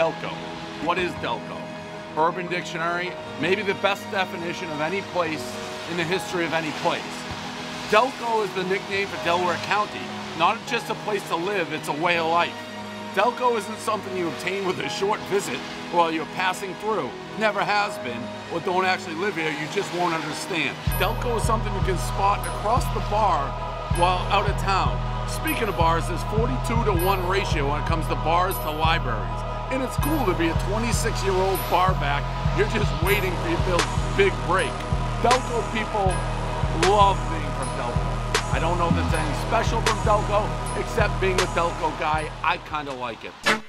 Delco. What is Delco? Urban Dictionary, maybe the best definition of any place in the history of any place. Delco is the nickname for Delaware County. Not just a place to live, it's a way of life. Delco isn't something you obtain with a short visit while you're passing through. Never has been, or don't actually live here, you just won't understand. Delco is something you can spot across the bar while out of town. Speaking of bars, there's 42 to 1 ratio when it comes to bars to libraries. And it's cool to be a 26 year old barback. You're just waiting for your big break. Delco people love being from Delco. I don't know if there's anything special from Delco, except being a Delco guy, I kind of like it.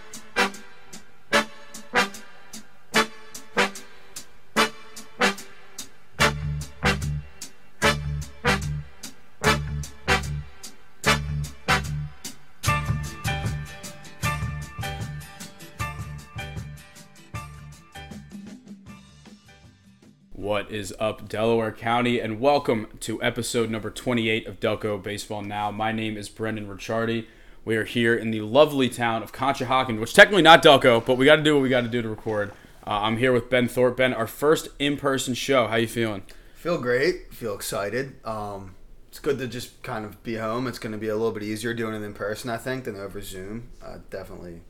Is up, Delaware County, and welcome to episode number 28 of Delco Baseball Now. My name is Brendan Ricciardi. We are here in the lovely town of Conshohocken, which technically not Delco, but we got to do what we got to do to record. Uh, I'm here with Ben Thorpe. Ben, our first in-person show. How you feeling? Feel great. Feel excited. Um, it's good to just kind of be home. It's going to be a little bit easier doing it in person, I think, than over Zoom. Uh, definitely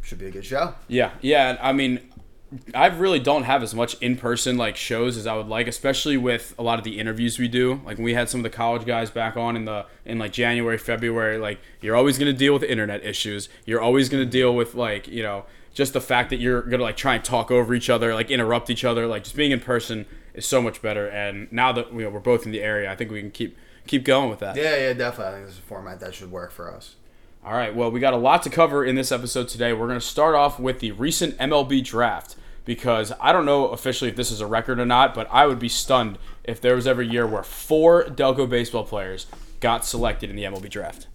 should be a good show. Yeah, yeah. I mean, I really don't have as much in person like shows as I would like, especially with a lot of the interviews we do. Like when we had some of the college guys back on in the in like January, February. Like you're always gonna deal with internet issues. You're always gonna deal with like you know just the fact that you're gonna like try and talk over each other, like interrupt each other. Like just being in person is so much better. And now that you know we're both in the area, I think we can keep keep going with that. Yeah, yeah, definitely. I think this is a format that should work for us. All right. Well, we got a lot to cover in this episode today. We're gonna start off with the recent MLB draft because I don't know officially if this is a record or not, but I would be stunned if there was ever a year where four Delco baseball players got selected in the MLB draft.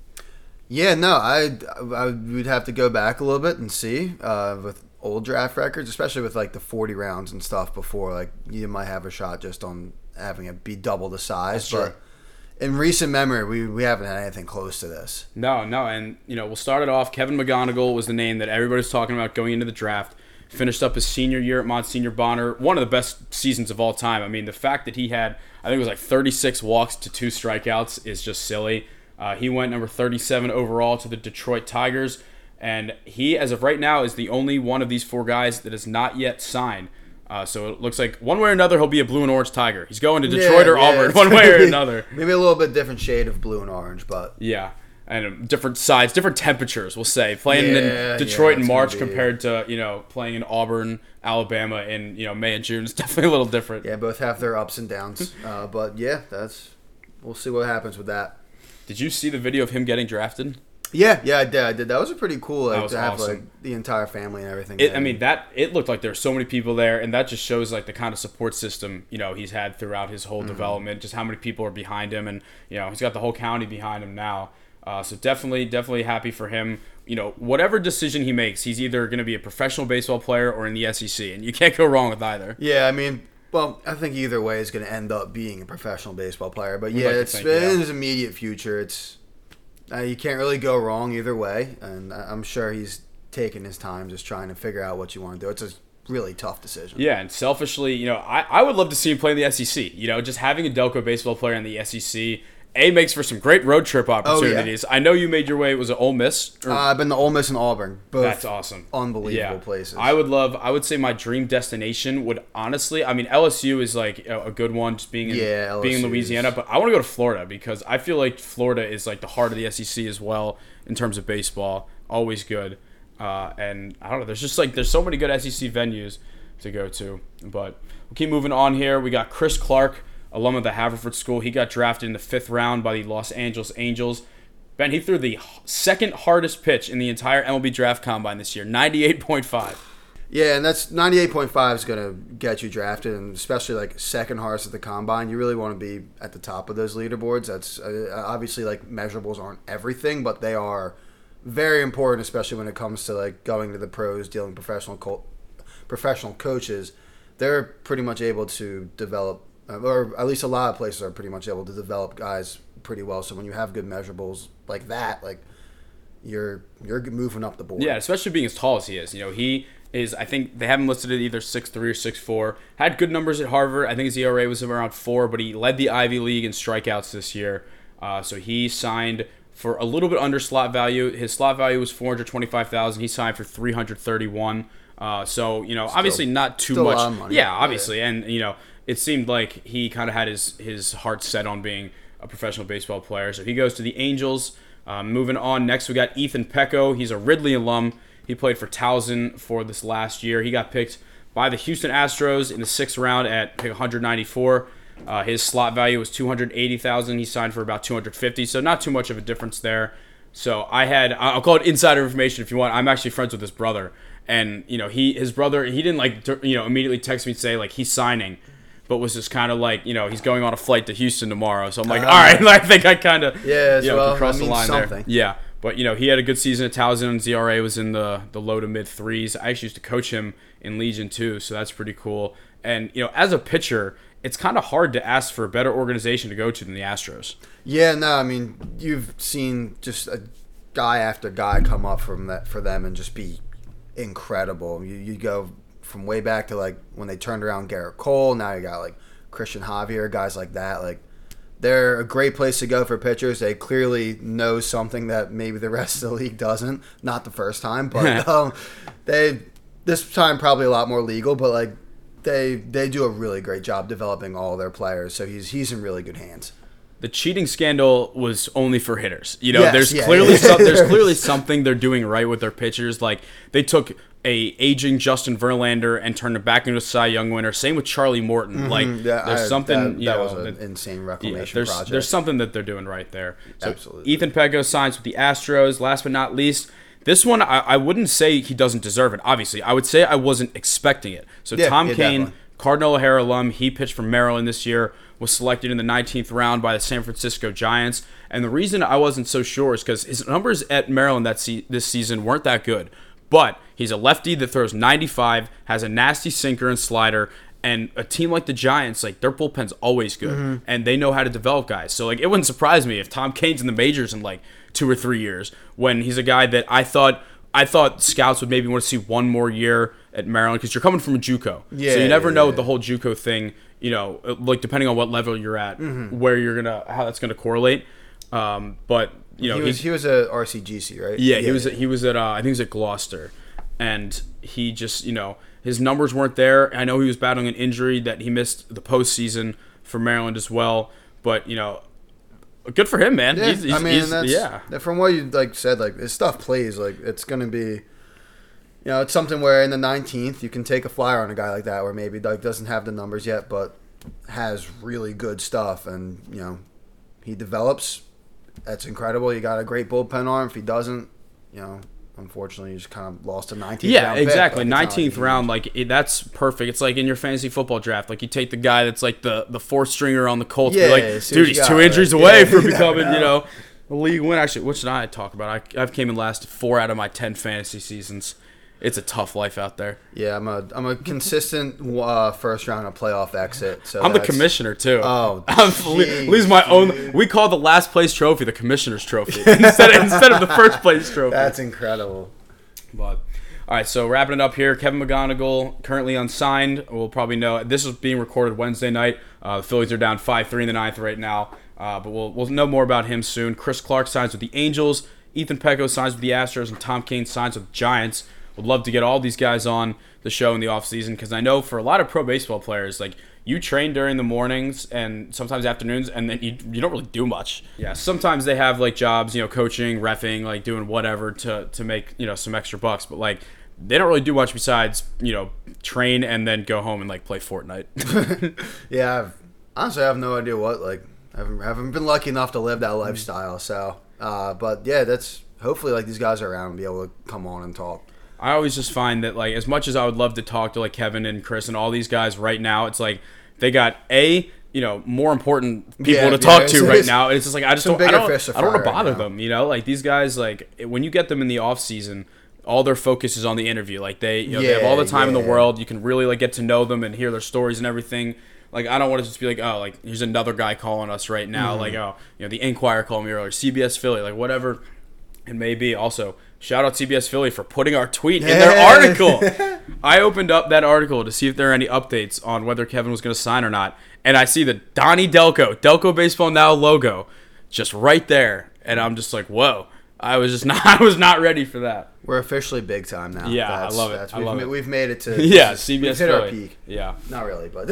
Yeah, no, I, I would have to go back a little bit and see uh, with old draft records, especially with like the 40 rounds and stuff before. Like you might have a shot just on having it be double the size, That's but. true. In recent memory, we, we haven't had anything close to this. No, no, and you know we'll start it off. Kevin McGonigle was the name that everybody's talking about going into the draft. Finished up his senior year at Monsignor Bonner, one of the best seasons of all time. I mean, the fact that he had, I think it was like 36 walks to two strikeouts is just silly. Uh, he went number 37 overall to the Detroit Tigers, and he, as of right now, is the only one of these four guys that has not yet signed. Uh, so it looks like one way or another he'll be a blue and orange Tiger. He's going to Detroit Yeah, or yeah, Auburn, one way or another. Maybe a little bit different shade of blue and orange, but Yeah, and um, different sides, different temperatures. We'll say playing Yeah, in Detroit yeah, in March compared to you know playing in Auburn, Alabama in you know May and June is definitely a little different. yeah, both have their ups and downs. uh, but yeah, that's we'll see what happens with that. Did you see the video of him getting drafted? Yeah, yeah, I did. I did. That was a pretty cool like, was to have awesome. like the entire family and everything. It, I mean that it looked like there were so many people there, and that just shows like the kind of support system you know he's had throughout his Mm-hmm. whole development. Just how many people are behind him, and you know he's got the whole county behind him now. Uh, so definitely, definitely happy for him. You know, whatever decision he makes, he's either going to be a professional baseball player or in the SEC, and you can't go wrong with either. yeah, I mean, well, I think either way is going to end up being a professional baseball player. But We'd yeah, like it's think, in his immediate future. It's uh, you can't really go wrong either way, and I'm sure he's taking his time just trying to figure out what you want to do. It's a really tough decision. Yeah, and selfishly, you know, I, I would love to see him play in the SEC. You know, just having a Delco baseball player in the SEC, A, makes for some great road trip opportunities. I know you made your way, was it Ole Miss? Or- Uh, I've been to Ole Miss and Auburn. Both That's awesome. unbelievable places. I would love. I would say my dream destination would honestly. I mean, LSU is like a, good one, just being in, Yeah, being in is- Louisiana. But I want to go to Florida because I feel like Florida is like the heart of the SEC as well in terms of baseball. Always good. Uh, and I don't know. There's just like there's so many good SEC venues to go to. But we'll keep moving on here. We got Chris Clark, alum of the Haverford School. He got drafted in the fifth round by the Los Angeles Angels. Ben, he threw the second hardest pitch in the entire MLB draft combine this year, 98.5. Yeah, and that's 98.5 is going to get you drafted, and especially like second hardest at the combine. You really want to be at the top of those leaderboards. That's uh, obviously like measurables aren't everything, but they are very important, especially when it comes to like going to the pros, dealing professional co- professional coaches. They're pretty much able to develop, or at least a lot of places are pretty much able to develop guys pretty well. So when you have good measurables like that, like you're you're moving up the board. Yeah, especially being as tall as he is. You know, he is. I think they have him listed at either six three or six four. Had good numbers at Harvard. I think his ERA was around four, but he led the Ivy League in strikeouts this year. Uh, so he signed for a little bit under slot value. His slot value was four hundred twenty five thousand. He signed for three hundred thirty one. Uh, so you know, obviously not too much. lot of money. Yeah, obviously, and you know, it seemed like he kind of had his his heart set on being a professional baseball player. So he goes to the Angels. Um, moving on, next we got Ethan Pecko. He's a Ridley alum. He played for Towson for this last year. He got picked by the Houston Astros in the sixth round at pick 194. Uh, his slot value was 280,000. He signed for about 250, so not too much of a difference there. So I had I'll call it insider information if you want. I'm actually friends with his brother, and you know he his brother he didn't like you know immediately text me and say like he's signing, but was just kind of like you know he's going on a flight to Houston tomorrow. So I'm like, Ah. all right, I think I kind of Yeah, you know, well, cross the line something. there. Yeah, but you know he had a good season at Towson. and ZRA was in the the low to mid threes. I actually used to coach him in Legion too, so that's pretty cool. And you know as a pitcher, it's kind of hard to ask for a better organization to go to than the Astros. Yeah, no, I mean you've seen just a guy after guy come up from that for them and just be incredible. You you go from way back to like when they turned around Gerrit Cole. Now you got like Cristian Javier, guys like that. Like they're a great place to go for pitchers. They clearly know something that maybe the rest of the league doesn't. Not the first time, but um, they this time probably a lot more legal. But like they they do a really great job developing all their players. So he's he's in really good hands. The cheating scandal was only for hitters. You know, Yes, there's yeah, clearly yeah. some, there's clearly something they're doing right with their pitchers. Like they took a aging Justin Verlander and turned him back into a Cy Young winner. Same with Charlie Morton. Like Mm-hmm. Yeah, there's I- something that, you that know was an that- insane yeah, reclamation there's project. there's something that they're doing right there. So Absolutely. Ethan Pecko signs with the Astros. Last but not least. This one, I, I wouldn't say he doesn't deserve it. Obviously, I would say I wasn't expecting it. So Yeah, Tom yeah, Kane, definitely. Cardinal O'Hara alum. He pitched for Maryland this year. Was selected in the 19th round by the San Francisco Giants. And the reason I wasn't so sure is because his numbers at Maryland that se- this season weren't that good. But he's a lefty that throws 95, has a nasty sinker and slider, and a team like the Giants, like their bullpen's always good, Mm-hmm. and they know how to develop guys. So like it wouldn't surprise me if Tom Kane's in the majors in like two or three years when he's a guy that I thought I thought scouts would maybe want to see one more year at Maryland because you're coming from a JUCO, Yeah, so you never yeah, know yeah. the whole JUCO thing. You know, like depending on what level you're at, Mm-hmm. where you're gonna how that's gonna correlate. Um, but you know, he was he's- he was a RCGC, right? yeah, he was he was at uh, I think he was at Gloucester, and he just you know his numbers weren't there. I know he was battling an injury that he missed the postseason for Maryland as well. But you know, good for him, man. Yeah, He's- he's- I mean, yeah. From what you like said, like this stuff plays. Like it's gonna be, you know, it's something where in the 19th you can take a flyer on a guy like that, where maybe like doesn't have the numbers yet, but has really good stuff, and you know, he develops. That's incredible. You got a great bullpen arm. If he doesn't, you know, unfortunately, you just kind of lost a 19th. Yeah, round pick. exactly. Like, it's like Nineteenth he- round, like it, that's perfect. It's like in your fantasy football draft, like you take the guy that's like the the fourth stringer on the Colts. Yeah, Yeah, like, what dude, he's two injuries Yeah, away you from becoming, you know. know, a league win. Actually, what should I talk about? I, I've came in last four out of my ten fantasy seasons. It's a tough life out there. Yeah, I'm a I'm a consistent uh, first round of playoff exit. So I'm the commissioner too. Oh, I'm lose my own. We call the last place trophy the commissioner's trophy instead of, instead of the first place trophy. That's incredible. But all right, so wrapping it up here, Kevin McGonigle currently unsigned. We'll probably know this is being recorded Wednesday night. Uh, the Phillies are down five three in the ninth right now, uh, but we'll we'll know more about him soon. Chris Clark signs with the Angels. Ethan Pecko signs with the Astros, and Tom Kane signs with the Giants. Would love to get all these guys on the show in the offseason because I know for a lot of pro baseball players, like you train during the mornings and sometimes afternoons, and then you, you don't really do much. Yeah, sometimes they have like jobs, you know, coaching, refing, like doing whatever to to make you know some extra bucks, but like they don't really do much besides you know train and then go home and like play Fortnite. Yeah, I've, honestly, I have no idea what like. I haven't, I haven't been lucky enough to live that lifestyle. So, uh, but yeah, that's hopefully like these guys are around and be able to come on and talk. I always just find that like as much as I would love to talk to like Kevin and Chris and all these guys right now, it's like they got a you know more important people Yeah, to talk it's- to right now. It's just like I just don't I don't, I don't want to fry right bother them. You know, like these guys like when you get them in the off season. All their focus is on the interview. Like they, you know, they have all the Yeah, time in the world. You can really like get to know them and hear their stories and everything. Like I don't want to just be like, oh, like here's another guy calling us right now. Mm-hmm. Like oh, you know, the Inquirer called me earlier, CBS Philly, like whatever It may be. Also, shout out CBS Philly for putting our tweet in their article. I opened up that article to see if there are any updates on whether Kevin was going to sign or not, and I see the Donnie Delco, Delco Baseball Now logo, just right there, and I'm just like, whoa. I was just not. I was not ready for that. We're officially big time now. Yeah, I love it. I we've, love ma- it. we've made it to yeah, is- CBS we've hit Philly. our peak. Yeah. Not really, but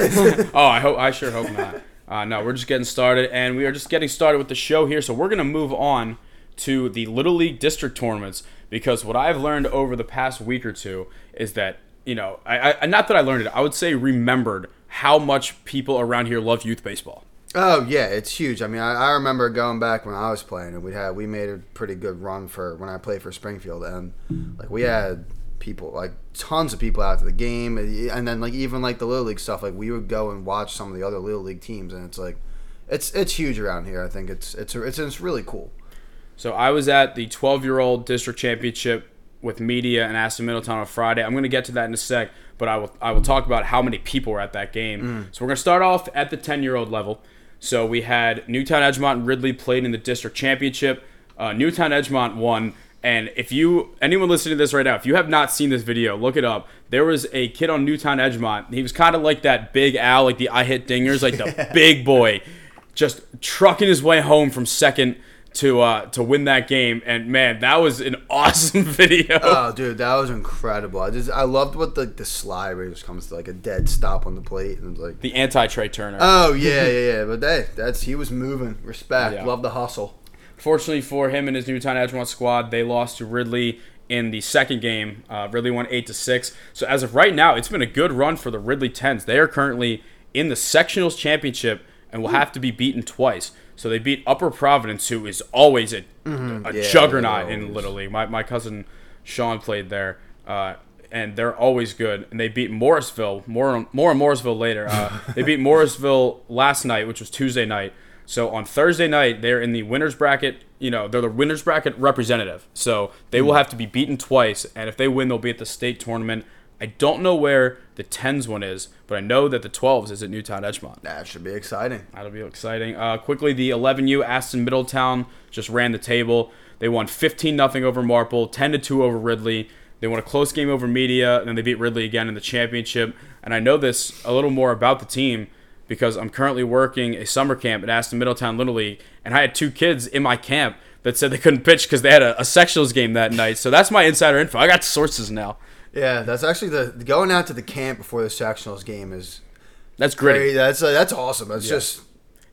Oh, I hope. I sure hope not. Uh, no, we're just getting started, and we are just getting started with the show here. So we're gonna move on to the Little League District tournaments because what I've learned over the past week or two is that you know, I, I not that I learned it, I would say remembered how much people around here love youth baseball. Oh yeah, it's huge. I mean, I, I remember going back when I was playing, and we had we made a pretty good run for when I played for Springfield, and like we had people like tons of people out to the game, and then like even like the little league stuff, like we would go and watch some of the other little league teams, and it's like it's it's huge around here. I think it's it's it's, it's really cool. So I was at the 12 year old district championship with media and Aston Middletown on Friday. I'm going to get to that in a sec, but I will I will talk about how many people were at that game. So we're going to start off at the 10 year old level. So we had Newtown Edgemont and Ridley played in the district championship. Uh, Newtown Edgemont won. And if you anyone listening to this right now, if you have not seen this video, look it up. There was a kid on Newtown Edgemont. He was kind of like that big Al, like the I hit dingers, like the big boy, just trucking his way home from second to uh, to win that game. And man, that was an awesome video. Oh, dude, that was incredible. I just I loved what the the slide where it just comes to like a dead stop on the plate, and like. the anti Trea Turner. Oh yeah, yeah, yeah. But hey, that's he was moving. Respect. Yeah. Love the hustle. Fortunately for him and his Newtown Edgemont squad, they lost to Ridley in the second game. Uh, Ridley won eight to six. So as of right now, it's been a good run for the Ridley Tens. They are currently in the sectionals championship and will have to be beaten twice. So they beat Upper Providence, who is always a, a Mm-hmm. Yeah, juggernaut in Little League. My, my cousin Sean played there. Uh, and they're always good. And they beat Morrisville. More more on Morrisville later. Uh, they beat Morrisville last night, which was Tuesday night. So on Thursday night, they're in the winners bracket. You know, they're the winners bracket representative. So they will have to be beaten twice, and if they win, they'll be at the state tournament. I don't know where the tens one is, but I know that the twelves is at Newtown Edgemont. That should be exciting. That'll be exciting. Uh, quickly, the 11U Aston Middletown just ran the table. They won 15 0 over Marple, 10 to 2 over Ridley. They won a close game over Media, and then they beat Ridley again in the championship. And I know this a little more about the team because I'm currently working a summer camp at Aston Middletown Little League, and I had two kids in my camp that said they couldn't pitch because they had a, a sectionals game that night. So that's my insider info. I got sources now. Yeah, that's actually the going out to the camp before the sectionals game is That's great. That's uh, that's awesome. That's just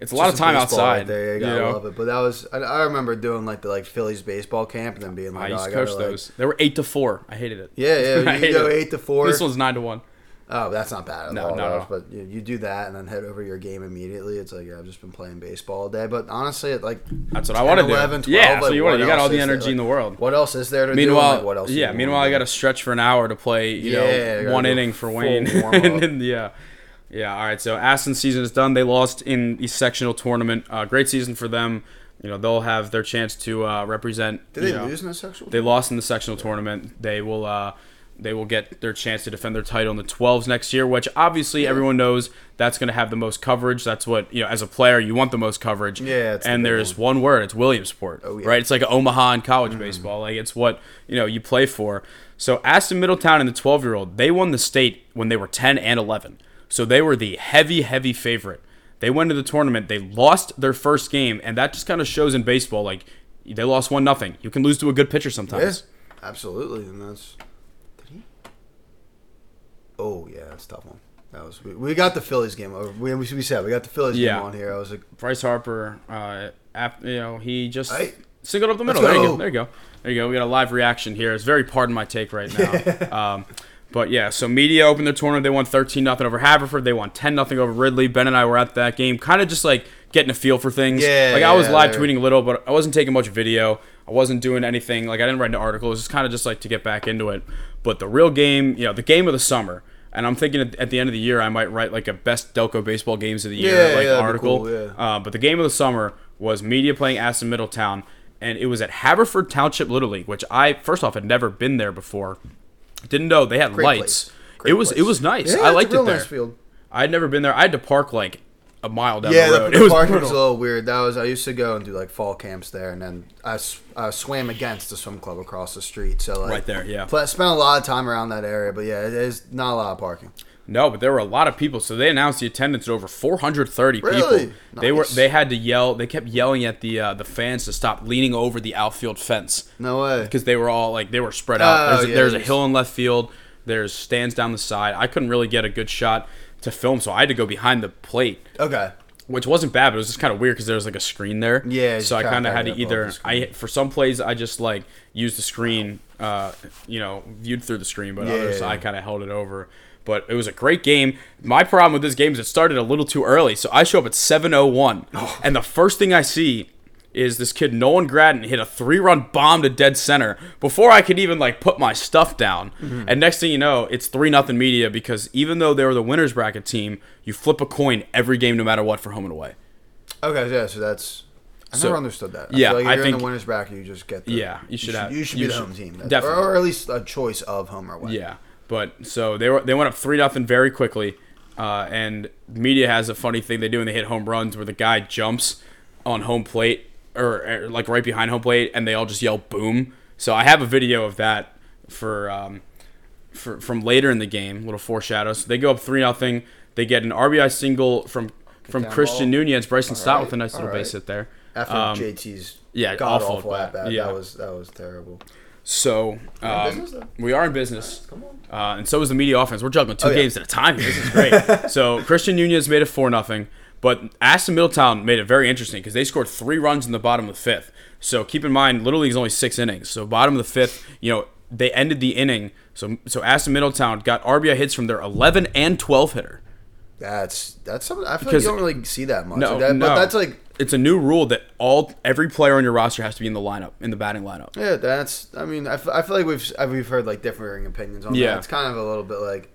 It's a lot of time right outside. there. You know? love it. But that was I, I remember doing like the like Phillies baseball camp and then being like, oh, used I to gotta, coach like- those. They were eight to four. I hated it. Yeah, yeah. You go it. eight to four. This one's nine to one. Oh, that's not bad at No, all. no, though. no. But you, you do that and then head over your game immediately. It's like yeah, I've just been playing baseball all day. But honestly, it like That's what I want to do. 11, 12, yeah, so you want you got all the is there? energy in the Like, world. What else is there to do? Meanwhile, like, what else? yeah. Meanwhile, I got to stretch for an hour to play. You Yeah, know, one inning for Wayne. and then, yeah, yeah. All right. So Aston season is done. They lost in the sectional tournament. Uh, great season for them. You know, they'll have their chance to uh, represent. Did they know, lose in the sexual? They lost in the sectional tournament. They will. Uh, they will get their chance to defend their title in the 12s next year, which obviously everyone knows that's going to have the most coverage. That's what you know. As a player, you want the most coverage. Yeah, it's the and big there's one. word. It's Williamsport. Oh, yeah. Right. It's like Omaha in college mm-hmm. baseball. Like it's what you know you play for. So Aston Middletown and the 12 year old, they won the state when they were 10 and 11. So they were the heavy, heavy favorite. They went to the tournament. They lost their first game, and that just kind of shows in baseball. Like they lost one nothing. You can lose to a good pitcher Yeah, sometimes. absolutely, and that's. Oh yeah, that's a tough one. That was we, we got the Phillies game over. We, we said we got the Phillies Yeah. game on here. I was like, Bryce Harper, uh, ap- you know, he just Hey. singled up the middle. There you go. go. There you go. There you go. We got a live reaction here. It's very pardon my take right now. um, but yeah, so media opened their tournament. They won 13 nothing over Haverford. They won 10 nothing over Ridley. Ben and I were at that game, kind of just like getting a feel for things. Yeah, Like I was yeah, live tweeting a little, but I wasn't taking much video. I wasn't doing anything. Like I didn't write an article. It was just kind of just like to get back into it. But the real game, you know, the game of the summer. And I'm thinking at, the end of the year, I might write like a best Delco baseball games of the year Yeah, like yeah, article. cool, yeah. Uh, but the game of the summer was media playing Aston Middletown, and it was at Haverford Township Little League, which I first off had never been there before. Didn't know they had Great lights. it was place. it was nice. I liked it there. nice. I had never been there. I had to park like a mile down Yeah, the the, road. the it was parking was a little weird. That was I used to go and do like fall camps there, and then I, I swam against the swim club across the street. So like Right there, yeah. spent a lot of time around that area, but yeah, it is not a lot of parking. No, but there were a lot of people. So they announced the attendance at over 430 Really? people. They were they had to yell. They kept yelling at the uh, the fans to stop leaning over the outfield fence No way. because they were all like they were spread out. Oh, there's yeah, there's a hill in left field. There's stands down the side. I couldn't really get a good shot to film, so I had to go behind the plate, Okay. which wasn't bad, but it was just kind of weird because there was like a screen there. Yeah, So I kinda had had to either. I for some plays I just like used the screen, uh, you know, viewed through the screen, but Yeah, others yeah, I kind of held it over. But it was a great game. My problem with this game is it started a little too early. So I show up at 7:01, Oh. and the first thing I see is this kid Nolan Gratton hit a three-run bomb to dead center before I could even like put my stuff down. Mm-hmm. And next thing you know, it's three nothing media because even though they were the winners bracket team, you flip a coin every game no matter what for home and away. Okay, yeah, so that's I So- never understood that. I yeah, like if I you're in think- the winners bracket, you just get the Yeah, you should have- you should you be the should- home team, That's- definitely. or, or at least a choice of home or away. Yeah, but so they were they went up three nothing very quickly, uh, and media has a funny thing they do when they hit home runs where the guy jumps on home plate or, or like right behind home plate, and they all just yell boom. So I have a video of that for um, for from later in the game, little foreshadow. So they go up three nothing. They get an RBI single from from Christian ball. Nunez. Bryson Stott right, with a nice little all base hit there. After Um, JT's yeah, awful awful, at at bat, yeah. that was that was terrible. So um, business, we are in business. Come on. Uh, and so is the media offense. We're juggling two Oh, yeah. games at a time. This is great. so Christian Nunez made it four nothing, but Aston Middletown made it very interesting because they scored three runs in the bottom of the fifth. So keep in mind, Little League's only six innings. So bottom of the fifth, you know, they ended the inning. So so Aston Middletown got RBI hits from their 11 and 12 hitter. That's that's something I feel Because- like you don't really see that much. No, that, no. but that's like It's a new rule that all every player on your roster has to be in the lineup in the batting lineup. yeah, that's. I mean, I, f- I feel like we've we've heard like differing opinions on Yeah. that. It's kind of a little bit like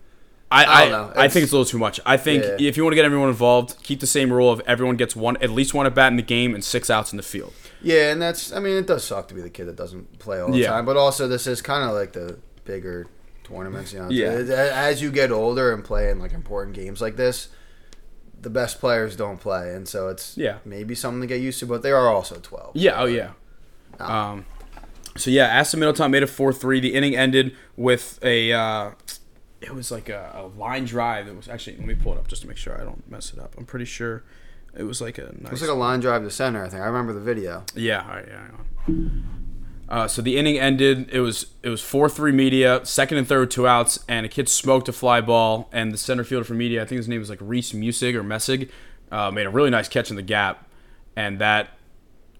I, I know. I think It's- a little too much. I think Yeah. if you want to get everyone involved, keep the same rule of everyone gets one at least one at bat in the game and six outs in the field. yeah, and that's. I mean, it does suck to be the kid that doesn't play all the Yeah. time, but also this is kind of like the bigger tournaments. You know, Yeah. As you get older and play in like important games like this. The best players don't play, and so it's Yeah. maybe something to get used to. But they are also twelve. Yeah, oh yeah. Um, so yeah, Aston Middletown made it four three. The inning ended with a uh, it was like a, a line drive. It was actually let me pull it up just to make sure I don't mess it up. I'm pretty sure it was like a nice It was like a line drive to center. I think I remember the video. Yeah, all right, yeah. Hang on. Uh, so the inning ended. It was it was four three media. Second and third with two outs, and a kid smoked a fly ball. And the center fielder for media, I think his name was like Reese Musig or Messig, uh, made a really nice catch in the gap, and that.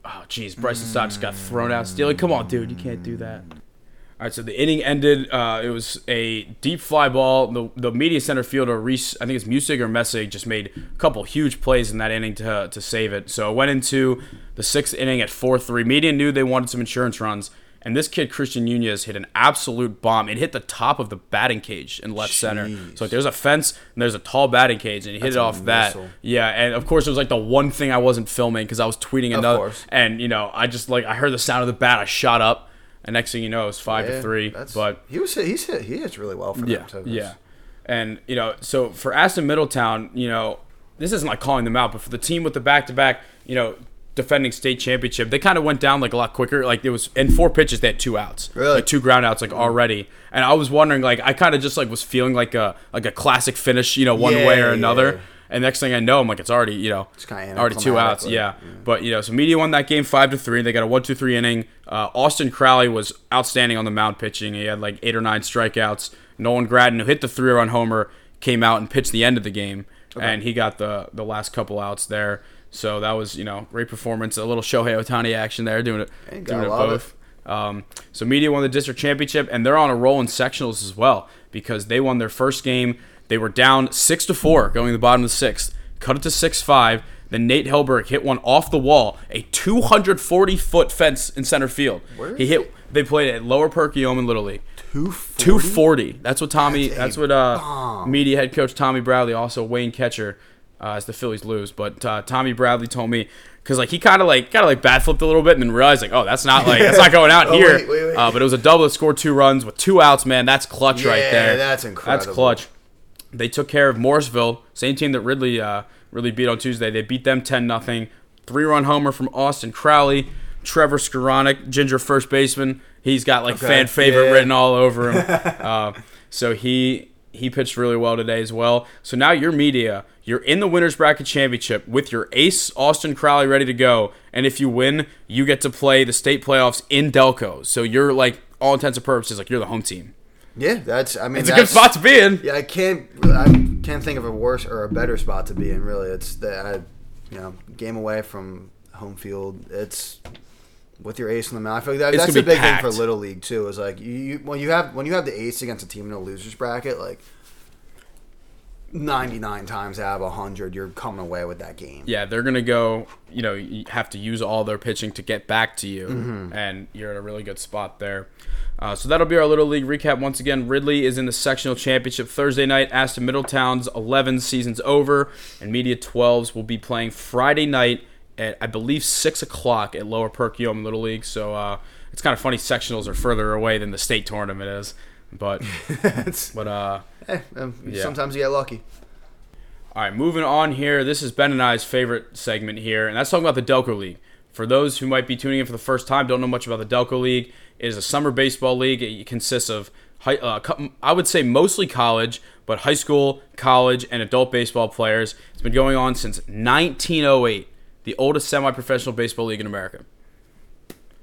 Oh jeez, Bryson Stott just got thrown out. Steely, come on, dude, you can't do that. All right, so the inning ended. Uh, it was a deep fly ball. The, the media center fielder, Reese, I think it's Musig or Messig, just made a couple huge plays in that inning to, to save it. So it went into the sixth inning at 4 3. Media knew they wanted some insurance runs. And this kid, Christian Nunez, hit an absolute bomb. It hit the top of the batting cage in left center. So like, there's a fence and there's a tall batting cage, and he hit it off that. Yeah, and of course it was like the one thing I wasn't filming because I was tweeting another. And you know, I just like I heard the sound of the bat, I shot up, and next thing you know, it was five to three. But he was he's hit he hits really well for them. yeah, so that's- yeah, and you know, so for Aston Middletown, you know, this isn't like calling them out, but for the team with the back to back, you know, defending state championship, they kind of went down like a lot quicker. Like it was in four pitches, they had two outs, Really? like two ground outs, like already. And I was wondering, like, I kind of just like was feeling like a like a classic finish, you know, one Yeah, way or another. yeah. And next thing I know, I'm like, it's already, you know, already two outs. anticlimactic, Yeah. But, you know, so Media won that game 5 to 3. They got a one two three inning. Uh, Austin Crowley was outstanding on the mound pitching. He had like eight or nine strikeouts. Nolan Gratton, who hit the three run homer, came out and pitched the end of the game. And he got the, the last couple outs there. So that was, you know, great performance. A little Shohei Ohtani action there, doing it, doing it both. Um, so Media won the district championship, and they're on a roll in sectionals as well because they won their first game. They were down six to four going to the bottom of the sixth, cut it to six five. Then Nate Helberg hit one off the wall, a 240 foot fence in center field. Where he hit. They played at Lower Perkiomen Little League. Two 240. That's what Tommy. That's That's, what uh, bomb. media head coach Tommy Bradley, also Wayne Catcher, uh, as the Phillies lose. But uh, Tommy Bradley told me because like he kind of like kind of like bat flipped a little bit and then realized like oh that's not like that's not going out Oh, here. wait, wait, wait. Uh, but it was a double that scored two runs with two outs. Man, that's clutch right Yeah, there. that's incredible. That's clutch. They took care of Morrisville, same team that Ridley uh, really beat on Tuesday. They beat them 10 nothing. Three run homer from Austin Crowley. Trevor Skoranek, Ginger first baseman. He's got like Okay. fan favorite Yeah. written all over him. uh, so he he pitched really well today as well. So now your media, you're in the winners bracket championship with your ace Austin Crowley ready to go, and if you win, you get to play the state playoffs in Delco. So you're like all intents and purposes like you're the home team. Yeah, that's. I mean, It's a good spot to be in. Yeah, I can't. I can't think of a worse or a better spot to be in. Really, it's the I, you know game away from home field. It's with your ace in the mouth. I feel like that, that's a big thing for little league too. Is like you, you when you have when you have the ace against a team in a losers bracket, like ninety nine times out of hundred, you're coming away with that game. Yeah, they're gonna go. You know, you have to use all their pitching to get back to you, Mm-hmm. and you're in a really good spot there. Uh, so that'll be our little league recap once again. Ridley is in the sectional championship Thursday night. Aston Middletown's 11 seasons over, and Media 12s will be playing Friday night at I believe six o'clock at Lower Perkiomen Little League. So uh, it's kind of funny. Sectionals are further away than the state tournament is, but but uh. Eh, um, Yeah. Sometimes you get lucky. All right, moving on here. This is Ben and I's favorite segment here, and that's talking about the Delco League. For those who might be tuning in for the first time, don't know much about the Delco League, it is a summer baseball league. It consists of, high, uh, I would say mostly college, but high school, college, and adult baseball players. It's been going on since 1908, the oldest semi-professional baseball league in America.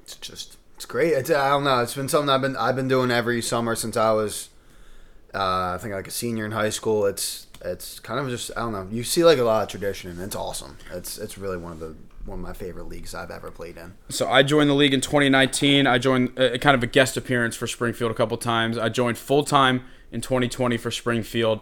It's just it's great. It's, I don't know. It's been something I've been I've been doing every summer since I was uh, I think like a senior in high school. It's it's kind of just I don't know. You see like a lot of tradition and it's awesome. It's it's really one of the one of my favorite leagues I've ever played in. So I joined the league in 2019. I joined uh, kind of a guest appearance for Springfield a couple times. I joined full time in 2020 for Springfield.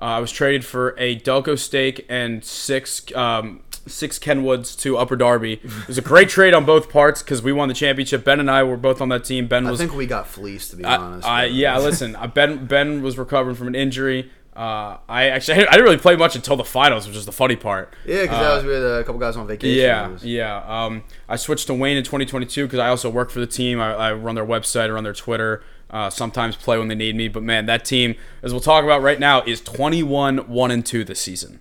Uh, I was traded for a Delco stake and six um, six Kenwoods to Upper Darby. It was a great trade on both parts because we won the championship. Ben and I were both on that team. Ben was. I think we got fleeced to be I, honest. I, yeah, listen, uh, Ben Ben was recovering from an injury. Uh, I actually I didn't really play much until the finals, which is the funny part. yeah, because I was with a couple guys on vacation. Yeah, yeah. Um, I switched to Wayne in 2022 because I also work for the team. I, I run their website, I run their Twitter. Uh, sometimes play when they need me, but man, that team, as we'll talk about right now, is 21 one and two this season.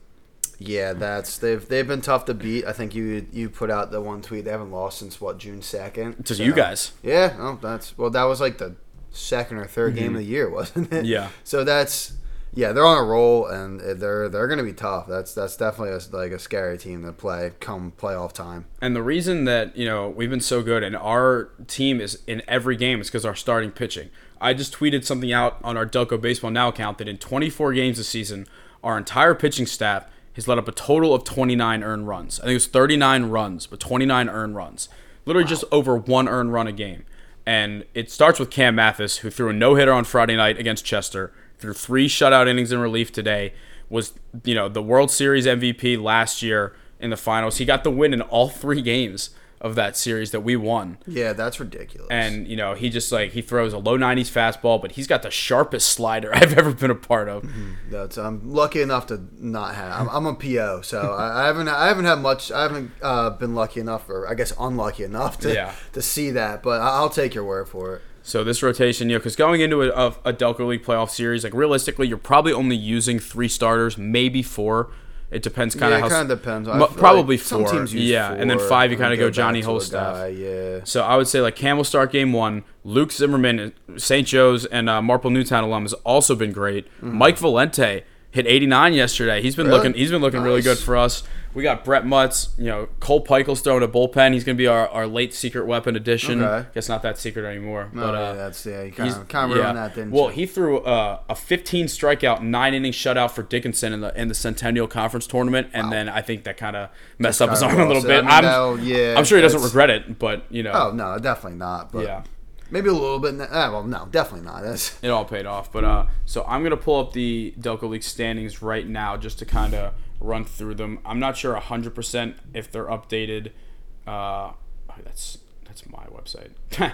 Yeah, that's they've they've been tough to beat. I think you you put out the one tweet. They haven't lost since what June second. To you guys. Yeah, oh, that's well. That was like the second or 3rd game of the year, wasn't it? Mm-hmm. Yeah. So that's yeah, they're on a roll and they're they're going to be tough. That's that's definitely a, like a scary team to play come playoff time. And the reason that you know we've been so good and our team is in every game is because our starting pitching. I just tweeted something out on our Delco Baseball Now account that in 24 games this season, our entire pitching staff has let up a total of 29 earned runs. I think it was 39 runs, but 29 earned runs. Literally just over one earned run a game. And it starts with Cam Mathis, who threw a no hitter on Friday night against Chester, threw three shutout innings in relief today, was you know the World Series MVP last year in the finals. He got the win in all three games of that series that we won. Yeah, that's ridiculous. And you know he just like he throws a low 90s fastball, but he's got the sharpest slider I've ever been a part of. that's I'm lucky enough to not have. I'm, I'm a PO, so I, I haven't I haven't had much. I haven't uh, been lucky enough, or I guess unlucky enough to Yeah. to see that. But I'll take your word for it. So this rotation, you know, because going into a, a, a Delco League playoff series, like realistically, you're probably only using three starters, maybe four. It depends kind of it how. kind of depends. Feel probably like some four, teams use yeah, and then five, you kinda go back Johnny Holstaff. Yeah. So I would say like Cam will start game one. Luke Zimmerman, St. Joe's, and uh, Marple Newtown alum has also been great. Mike Valente hit 89 yesterday. He's been. Really? looking. He's been looking really good for us. We got Brett Mutz. You know, Cole Peikel's throwing a bullpen. He's going to be our, our late secret weapon addition. Okay. Guess not that secret anymore. No, but yeah, uh, that's yeah. You kind He's- of kind of yeah. ruined that, didn't well, you? he threw uh, a 15 strikeout, nine inning shutout for Dickinson in the in the Centennial Conference tournament, and then I think that kind of messed up his arm a little bit. I mean, that'll- yeah, I'm sure he doesn't regret it, but you know, Oh no, definitely not. But yeah. Maybe a little bit. Uh, well, no, definitely not. That's it all paid off. But uh, so I'm gonna pull up the Delco League standings right now just to kind of run through them. I'm not sure 100 percent if they're updated. Uh, oh, that's that's my website.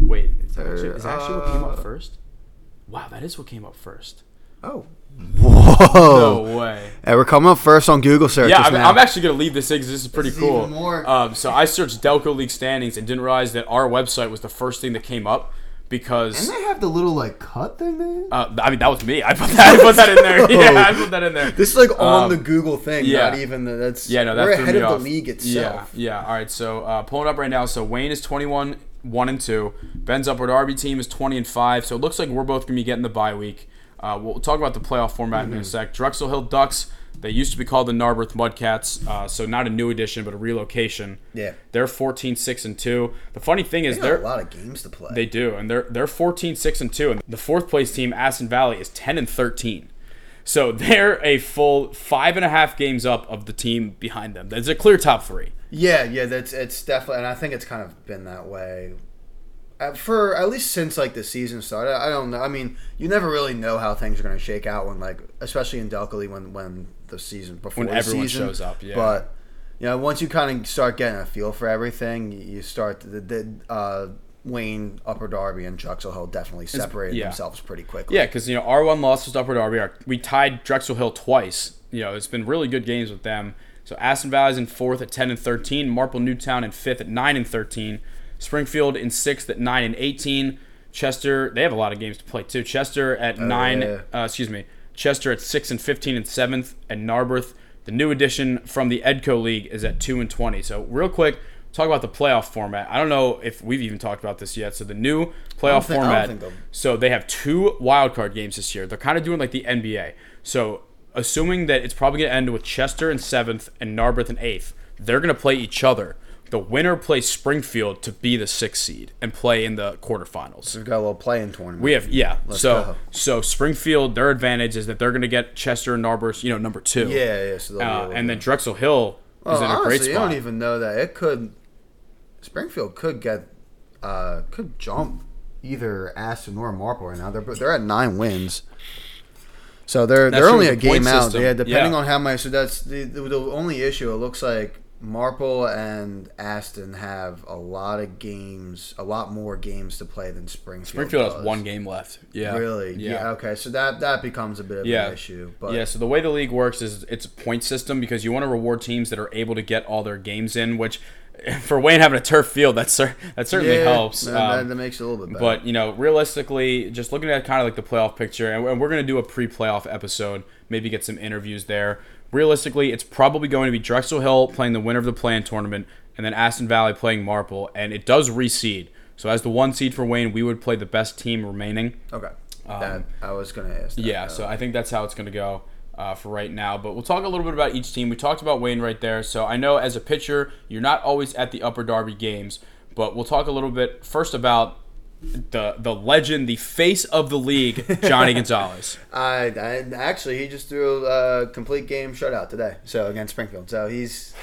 Wait, is that, actually, is that actually what came up Uh, first? Wow, that is what came up first. Oh. Whoa! No Whoa. way. Hey, we're coming up first on Google searches Yeah, I'm, now. I'm actually gonna leave this in because this is pretty This cool. even more- Um, so I searched Delco League standings and didn't realize that our website was the first thing that came up. because And they have the little like cut thing there. uh, I mean that was me. I put that I put that in there. Yeah, I put that in there. This is like on Um, the Google thing, yeah. not even the, that's. Yeah, no, that we're ahead me of off. the league itself. Yeah, yeah. All right, so uh, pulling up right now. So Wayne is 21, one and two. Ben's Upper Darby team is 20 and five. So it looks like we're both gonna be getting the bye week. Uh, we'll talk about the playoff format Mm-hmm. in a sec. Drexel Hill Ducks. They used to be called the Narberth Mudcats, uh, so not a new addition, but a relocation. Yeah. They're 14, 6 and 2. The funny thing is They got they're a lot of games to play. they do, and they're they're 14, 6 and 2. And the fourth place team, Aston Valley, is 10 and 13. So they're a full five and a half games up of the team behind them. That's a clear top three. Yeah, yeah, that's it's definitely, and I think it's kind of been that way for at least since like the season started. I don't know. I mean, you never really know how things are going to shake out when like, especially in Delco League when when the season before When the everyone season. shows up, yeah. But you know, once you kind of start getting a feel for everything, you- start the, the uh, Wayne, Upper Darby, and Drexel Hill definitely separated yeah. themselves pretty quickly. Yeah, because you know our one loss was Upper Darby. Our, we tied Drexel Hill twice. You know it's been really good games with them. So Aston Valley's in fourth at ten and thirteen. Marple Newtown in fifth at nine and thirteen. Springfield in sixth at nine and eighteen. Chester they have a lot of games to play too. Chester at nine. yeah. Uh, excuse me. Chester at six and fifteen and seventh. And Narberth, the new addition from the Edco League, is at two and twenty. So real quick. Talk about the playoff format. I don't know if we've even talked about this yet. So the new playoff think- format. So they have two wild card games this year. They're kind of doing like the NBA. So assuming that it's probably going to end with Chester in seventh and Narberth in eighth, they're going to play each other. The winner plays Springfield to be the sixth seed and play in the quarterfinals. We've got a little play-in tournament. We have yeah. so go. so Springfield, their advantage is that they're going to get Chester and Narberth, you know, number two. yeah, yeah. So Uh, and then Drexel Hill is Well, in a honestly, great you spot. don't even know that it could. Springfield could get, uh, could jump either Aston or Marple right now. They're they're at nine wins, so they're That's they're only a game out. system. Yeah, depending Yeah. on how much. So that's the, the the only issue. It looks like Marple and Aston have a lot of games, a lot more games to play than Springfield. Springfield has one game left. Yeah. Really? Yeah. Okay, so that that becomes a bit of Yeah. an issue. But yeah, so the way the league works is it's a point system because you want to reward teams that are able to get all their games in, which for Wayne having a turf field, that cer- that certainly yeah, helps. That, Um, that, that makes it a little bit better. but you know, realistically, just looking at kind of like the playoff picture, and we're going to do a pre-playoff episode, maybe get some interviews there. Realistically, it's probably going to be Drexel Hill playing the winner of the play-in tournament, and then Aston Valley playing Marple, and it does reseed. So as the one seed for Wayne, we would play the best team remaining. okay, that I was gonna ask. That, Um, Yeah, uh, so I think that's how it's going to go uh, for right now. But we'll talk a little bit about each team. We talked about Wayne right there. So I know as a pitcher, you're not always at the Upper Darby games, but we'll talk a little bit first about the the legend, the face of the league, Johnny Gonzalez. I, I actually he just threw a complete game shutout today. So against Springfield. So he's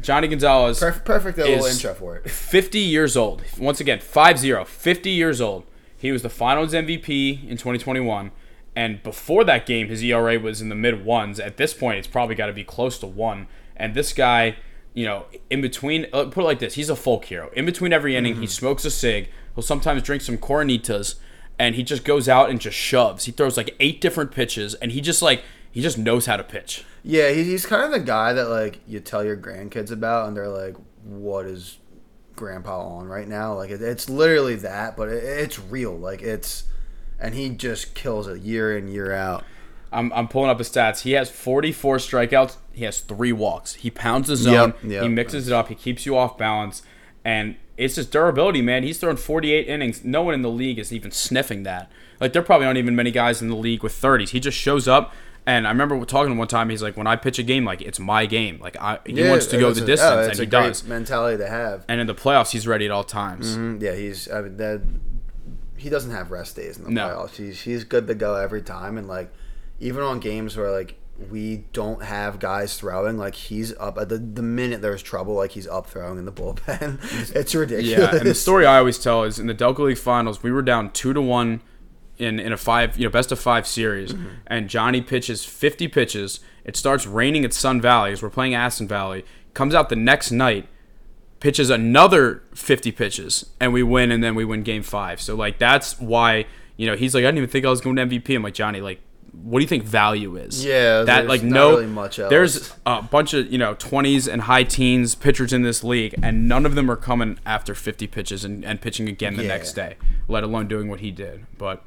Johnny Gonzalez, perfect, perfect little intro for it. 50 years old. Once again, 5-0, 50 years old. He was the Finals MVP in 2021. And before that game, his ERA was in the mid ones. At this point, it's probably got to be close to one. And this guy, you know, in between, uh, put it like this: he's a folk hero. In between every inning, he smokes a cig. He'll sometimes drink some Coronitas, and he just goes out and just shoves. He throws like eight different pitches, and he just like he just knows how to pitch. Yeah, he's kind of the guy that like you tell your grandkids about, and they're like, "What is Grandpa on right now?" Like it's literally that, but it's real. Like it's, and he just kills it year in year out. I'm, I'm pulling up his stats. He has 44 strikeouts. He has three walks. He pounds the zone. Yep, yep. He mixes it up. He keeps you off balance. And it's just durability, man. He's thrown 48 innings. No one in the league is even sniffing that. Like, there probably aren't even many guys in the league with 30s. He just shows up. And I remember talking to him one time. He's like, when I pitch a game, like, it's my game. Like, I, he wants to go the a- distance, oh, and he does. mentality to have. And in the playoffs, he's ready at all times. Mm, Yeah, he's I mean, that. He doesn't have rest days in the No. playoffs. He's he's good to go every time, and like even on games where like we don't have guys throwing, like he's up at the the minute there's trouble, like he's up throwing in the bullpen. it's ridiculous. Yeah, and the story I always tell is in the Delco League Finals, we were down two to one in in a five, you know, best of five series, Mm-hmm. and Johnny pitches fifty pitches. It starts raining at Sun Valley as we're playing Aston Valley. Comes out the next night, pitches another fifty pitches, and we win, and then we win Game Five. So like that's why you know he's like I didn't even think I was going to MVP. I'm like Johnny, like what do you think value is? Yeah, that there's like not no really much else. There's a bunch of you know 20s and high teens pitchers in this league, and none of them are coming after 50 pitches and, and pitching again the Yeah. next day, let alone doing what he did. But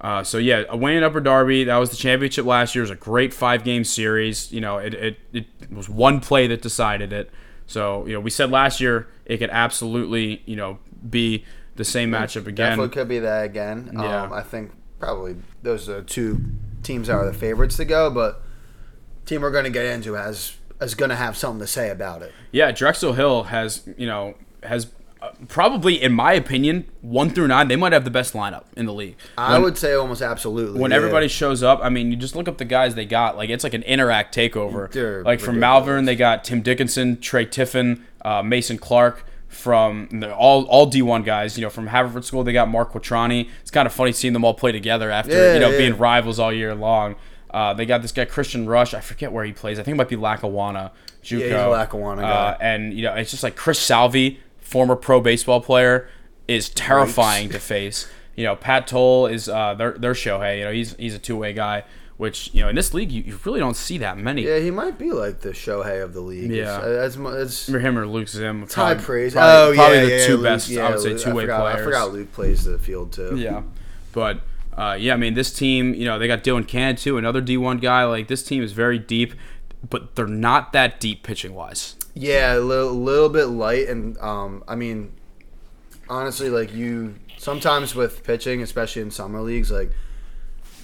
uh, so yeah, a win in Upper Darby. That was the championship last year. It was a great five game series. You know, it, it, it was one play that decided it. So you know, we said last year it could absolutely you know be the same matchup again. Definitely could be that again. Yeah. Um, I think probably those are two teams are the favorites to go, but team we're going to get into has is going to have something to say about it. Yeah, Drexel Hill has you know has uh, probably, in my opinion, one through nine, they might have the best lineup in the league. I would say almost absolutely. when yeah. everybody shows up, I mean, you just look up the guys they got. Like it's like an interact takeover. They're like from. Malvern, they got Tim Dickinson, Trey Tiffin, uh, Mason Clark. From the, all all D one guys, you know, from Haverford School, they got Mark Quattrani. It's kind of funny seeing them all play together after Yeah, you know yeah. being rivals all year long. Uh, they got this guy Christian Rush. I forget where he plays. I think it might be Lackawanna. JUCO. he's a Lackawanna guy. Uh, and you know, it's just like Chris Salvi, former pro baseball player, is terrifying to face. You know, Pat Toll is uh, their their Shohei. You know, he's he's a two way guy, which you know in this league you, you really don't see that many. Yeah, he might be like the Shohei of the league. Yeah. As, mu- as Or him or Luke Zim. high praise. Probably, oh probably yeah, the yeah, two Luke- best. yeah, I would say Luke- two way players. I forgot Luke plays the field too. Yeah, but uh, yeah, I mean this team. You know, they got Dylan Can too, another D one guy. Like this team is very deep, but they're not that deep pitching wise. Yeah, a little, little bit light, and um, I mean, honestly, like you sometimes with pitching, especially in summer leagues, like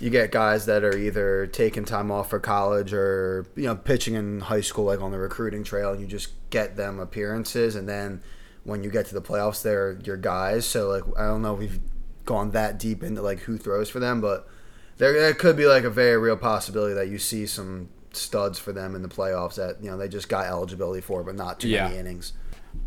you get guys that are either taking time off for college or you know pitching in high school, like on the recruiting trail, and you just get them appearances, and then when you get to the playoffs, they're your guys. So like, I don't know if we've gone that deep into like who throws for them, but there, there could be like a very real possibility that you see some studs for them in the playoffs that you know they just got eligibility for, but not too Yeah. many innings.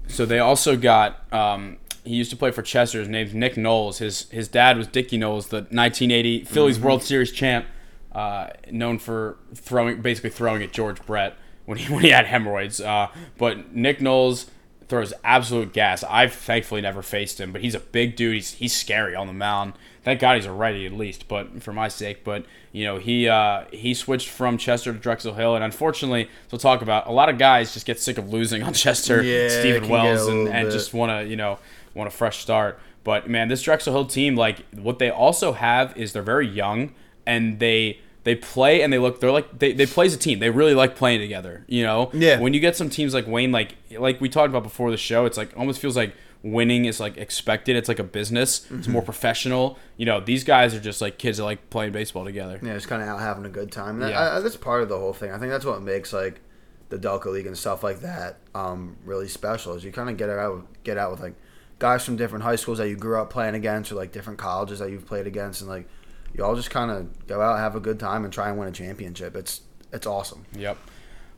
So they also got. Um, he used to play for Chester. His name's Nick Noles. His his dad was Dickie Noles, the 1980 Phillies Mm-hmm. World Series champ, uh, known for throwing basically throwing at George Brett when he when he had hemorrhoids. Uh, but Nick Noles throws absolute gas. I've thankfully never faced him, but he's a big dude. He's he's scary on the mound. Thank God he's a righty at least, but for my sake. But you know he uh, he switched from Chester to Drexel Hill, and unfortunately, we'll talk about a lot of guys just get sick of losing on Chester, Yeah, Stephen Wells, and, and just want to you know want a fresh start. But man, this Drexel Hill team, like what they also have is they're very young and they they play and they look they're like they, they play as a team. They really like playing together. You know, Yeah. When you get some teams like Wayne, like like we talked about before the show, it's like almost feels like winning is like expected. It's like a business. It's Mm-hmm. more professional. You know, these guys are just like kids that like playing baseball together. Yeah, just kind of out having a good time. And Yeah. I, I, that's part of the whole thing. I think that's what makes like the Delco League and stuff like that um, really special. Is you kind of get out get out with like guys from different high schools that you grew up playing against, or like different colleges that you've played against, and like you all just kind of go out, have a good time, and try and win a championship. It's it's awesome. Yep.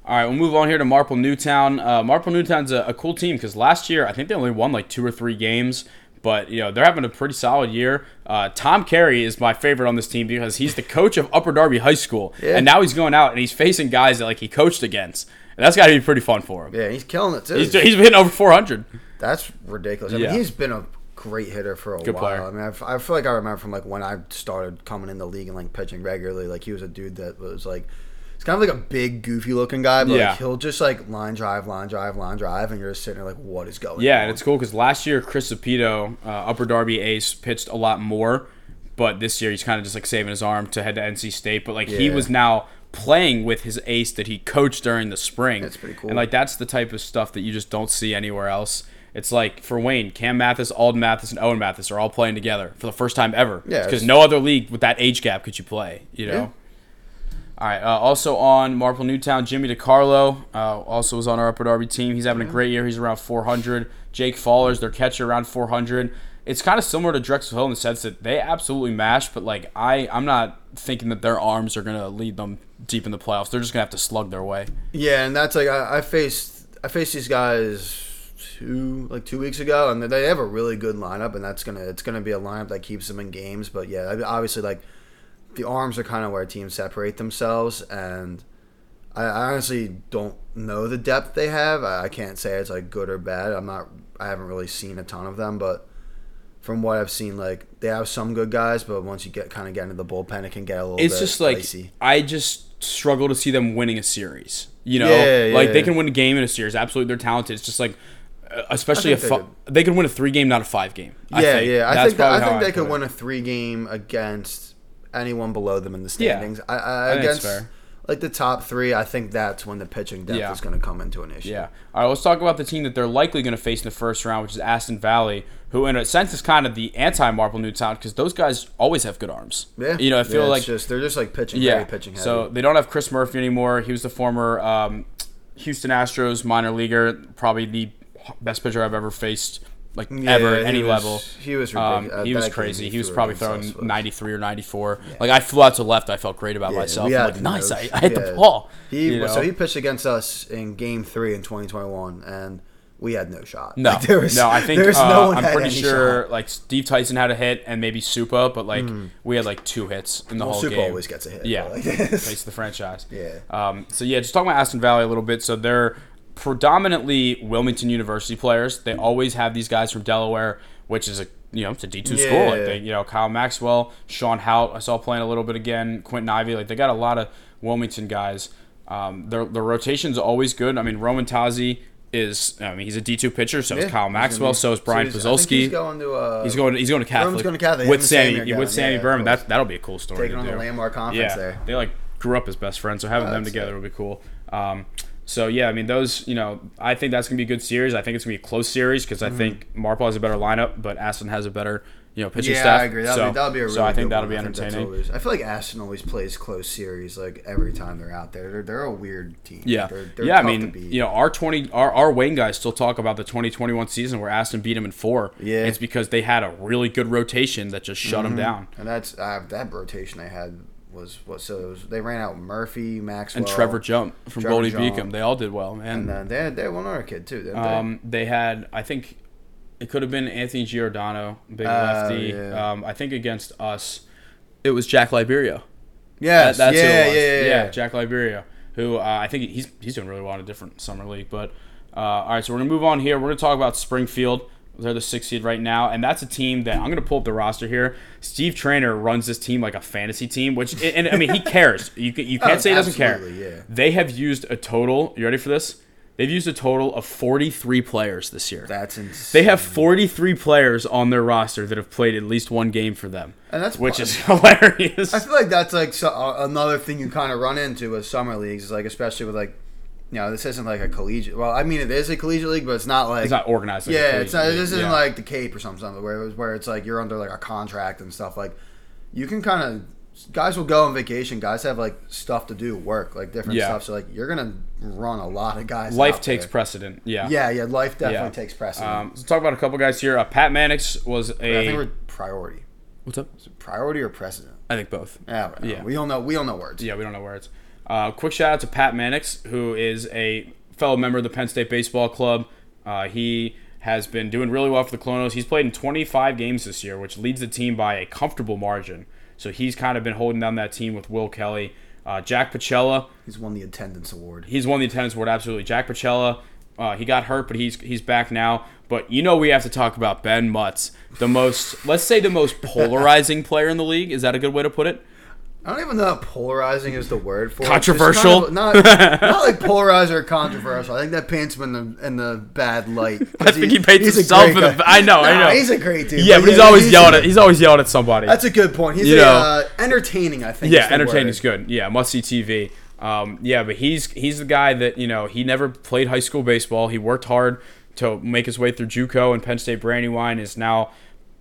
All right, we'll move on here to Marple Newtown. Uh, Marple Newtown's a, a cool team because last year I think they only won like two or three games, but you know they're having a pretty solid year. Uh, Tom Carey is my favorite on this team because he's the coach of Upper Darby High School, Yeah. and now he's going out and he's facing guys that like he coached against, and that's got to be pretty fun for him. Yeah, he's killing it too. He's, he's hitting over 400. That's ridiculous. I Yeah. mean, he's been a great hitter for a Good while. player. I mean, I, f- I feel like I remember from like when I started coming in the league and like pitching regularly. Like he was a dude that was like, he's kind of like a big, goofy looking guy, but Yeah. like he'll just like line drive, line drive, line drive, and you're just sitting there like, what is going on? Yeah, on? and it's cool because last year Chris Zapito, uh, Upper Darby ace, pitched a lot more, but this year he's kind of just like saving his arm to head to NC State. But like he was now playing with his ace that he coached during the spring. That's pretty cool. And like that's the type of stuff that you just don't see anywhere else. It's like for Wayne, Cam Mathis, Alden Mathis, and Owen Mathis are all playing together for the first time ever. Yeah, because no other league with that age gap could you play. You know. Yeah. All right. Uh, also on Marple Newtown, Jimmy DiCarlo uh, also was on our Upper Darby team. He's having a great year. He's around 400. Jake Fallers, their catcher, around 400. It's kind of similar to Drexel Hill in the sense that they absolutely mash, but like I, I'm not thinking that their arms are gonna lead them deep in the playoffs. They're just gonna have to slug their way. Yeah, and that's like I, I faced I faced these guys two like two weeks ago, and they have a really good lineup, and that's gonna it's gonna be a lineup that keeps them in games. But yeah, obviously like the arms are kind of where teams separate themselves, and I, I honestly don't know the depth they have. I, I can't say it's like good or bad. I'm not. I haven't really seen a ton of them, but from what I've seen, like they have some good guys, but once you get kind of get into the bullpen, it can get a little. It's bit just like dicey. I just struggle to see them winning a series. You know, Yeah, like yeah. they can win a game in a series. Absolutely, they're talented. It's just like, especially a I they could win a three game, not a five game. I yeah, think. yeah. I That's think that, I think they put could it. win a three game against anyone below them in the Yeah. standings. I, I, I it's against fair. like the top three, I think that's when the pitching depth Yeah. is going to come into an issue. Yeah. All right, let's talk about the team that they're likely going to face in the first round, which is Aston Valley, who in a sense is kind of the anti Marple Newtown because those guys always have good arms. yeah. You know, I feel Yeah, like just they're just like pitching, yeah. very pitching heavy. So they don't have Chris Murphy anymore. He was the former um, Houston Astros minor leaguer, probably the best pitcher I've ever faced, like Yeah, ever at any was- level. he was Um, ridiculous. he was crazy. he was probably throwing was- 93 or 94. Like I flew out to left. I felt great about Yeah, myself. I'm like, nice. I, I hit yeah. the ball. He you so he pitched against us in Game Three in 2021, and we had no shot. No, Like, there was, no. I think there was uh, no one I'm pretty sure shot. like Steve Tyson had a hit and maybe Supa, but like we had like two hits in the Well, whole Super game. always gets a hit. Yeah, like face the franchise. Yeah. Um, so yeah, just talking about Aston Valley a little bit. So they're predominantly Wilmington University players. They always have these guys from Delaware, which is a you know it's a D two school. Like they, you know Kyle Maxwell, Sean Hout. I saw playing a little bit again. Quentin Ivy. Like they got a lot of Wilmington guys. Um, their their rotation's always good. I mean Roman Tazi is I mean he's a D two pitcher. So is Kyle Maxwell. So is Brian I. He's going to. Uh, He's going. He's going to Catholic. going to Catholic. With Sammy Sammy. with Sammy yeah, Berman. That that'll be a cool story. taking to on the landmark conference Yeah, there. they like grew up as best friends, so having them together would be cool. Um, so yeah, I mean those. You know, I think that's gonna be a good series. I think it's gonna be a close series because I think Marple has a better lineup, but Aston has a better you know pitching Mm-hmm. Yeah, staff. I agree. That'll, so, be, that'll be a really so I think good that'll one. be I entertaining. always- I feel like Aston always plays close series like every time they're out there. They're, they're a weird team. Yeah, they're, they're yeah. I mean, beat. you know, our twenty, our, our Wayne guys still talk about the twenty twenty one season where Aston beat them in four. Yeah. it's because they had a really good rotation that just shut them down. and that's uh, that rotation they had was what so was, they ran out Murphy, Maxwell, And Trevor Jump from Trevor Goldie Jump. Beacom, they all did well, man. and then they had, they had one other kid too. Didn't Um, they had, I think, it could have been Anthony Giordano, big Oh, lefty. yeah. Um, I think against us, it was Jack Liberio. they? Yes, That- that's yeah, it yeah, yeah, yeah. Jack Liberio, who uh, I think he's he's doing really well in a different summer league. But uh, all right, so we're gonna move on here. We're gonna talk about Springfield. They're the sixth seed right now, and that's a team that I'm gonna pull up the roster here. Steve Trainer runs this team like a fantasy team, which and I mean he cares. You you can't Oh, say he doesn't care. yeah. They have used a total. You ready for this? They've used a total of 43 players this year. That's insane. They have 43 players on their roster that have played at least one game for them, and that's which is hilarious. I feel like that's like so, uh, another thing you kind of run into with summer leagues is like especially with like you know this isn't like a collegiate. Well, I mean it is a collegiate league, but it's not like It's not organized. Like a yeah, it's not. collegiate This isn't Yeah. like the Cape or something, something where it was, where it's like you're under like a contract and stuff. Like you can kind of guys will go on vacation. Guys have like stuff to do, work, like different Yeah. stuff. So like you're gonna run a lot of guys. life out takes there. precedent. Yeah. Yeah, yeah, life definitely Yeah. takes precedent. Um, let's talk about a couple guys here. Uh, Pat Mannix was a. I think we're priority. What's up? Priority or precedent? I think both. Yeah, yeah. Yeah. We don't know. We don't know words. Yeah, we don't know words. Uh, quick shout out to Pat Mannix, who is a fellow member of the Penn State Baseball Club. Uh, he has been doing really well for the Colonos. He's played in 25 games this year, which leads the team by a comfortable margin. So he's kind of been holding down that team with Will Kelly. Uh, Jack Pacella, He's won the attendance award. he's won the attendance award absolutely. Jack Pacella, uh, he got hurt, but he's he's back now. But you know we have to talk about Ben Mutz, the most let's say the most polarizing player in the league. Is that a good way to put it? I don't even know if polarizing is the word for it. Controversial? kind of- not, not like polarizing or controversial. I think that paints him in the in the bad light. I think he paints he's himself in the. I know, I know. He's a great dude. Yeah, but he's always he's yelling a- at. He's always yelling at somebody. That's a good point. He's You a, know. uh, entertaining. I think. yeah, is entertaining word. is good. Yeah, must see TV. Um, yeah, but he's he's the guy that you know he never played high school baseball. He worked hard to make his way through JUCO and Penn State Brandywine is now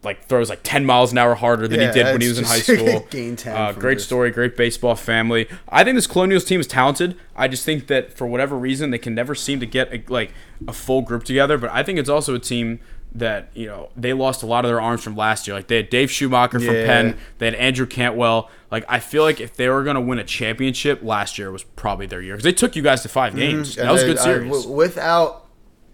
like throws like 10 miles an hour harder than Yeah, he did when he was in high school. gain 10 Uh, from great just- story, great baseball family. I think this Colonials team is talented. I just think that for whatever reason they can never seem to get a, like a full group together. But I think it's also a team that you know they lost a lot of their arms from last year. Like they had Dave Schumacher from Yeah. Penn, they had Andrew Cantwell. Like I feel like if they were going to win a championship, last year was probably their year because they took you guys to five games. And That was a good series. without,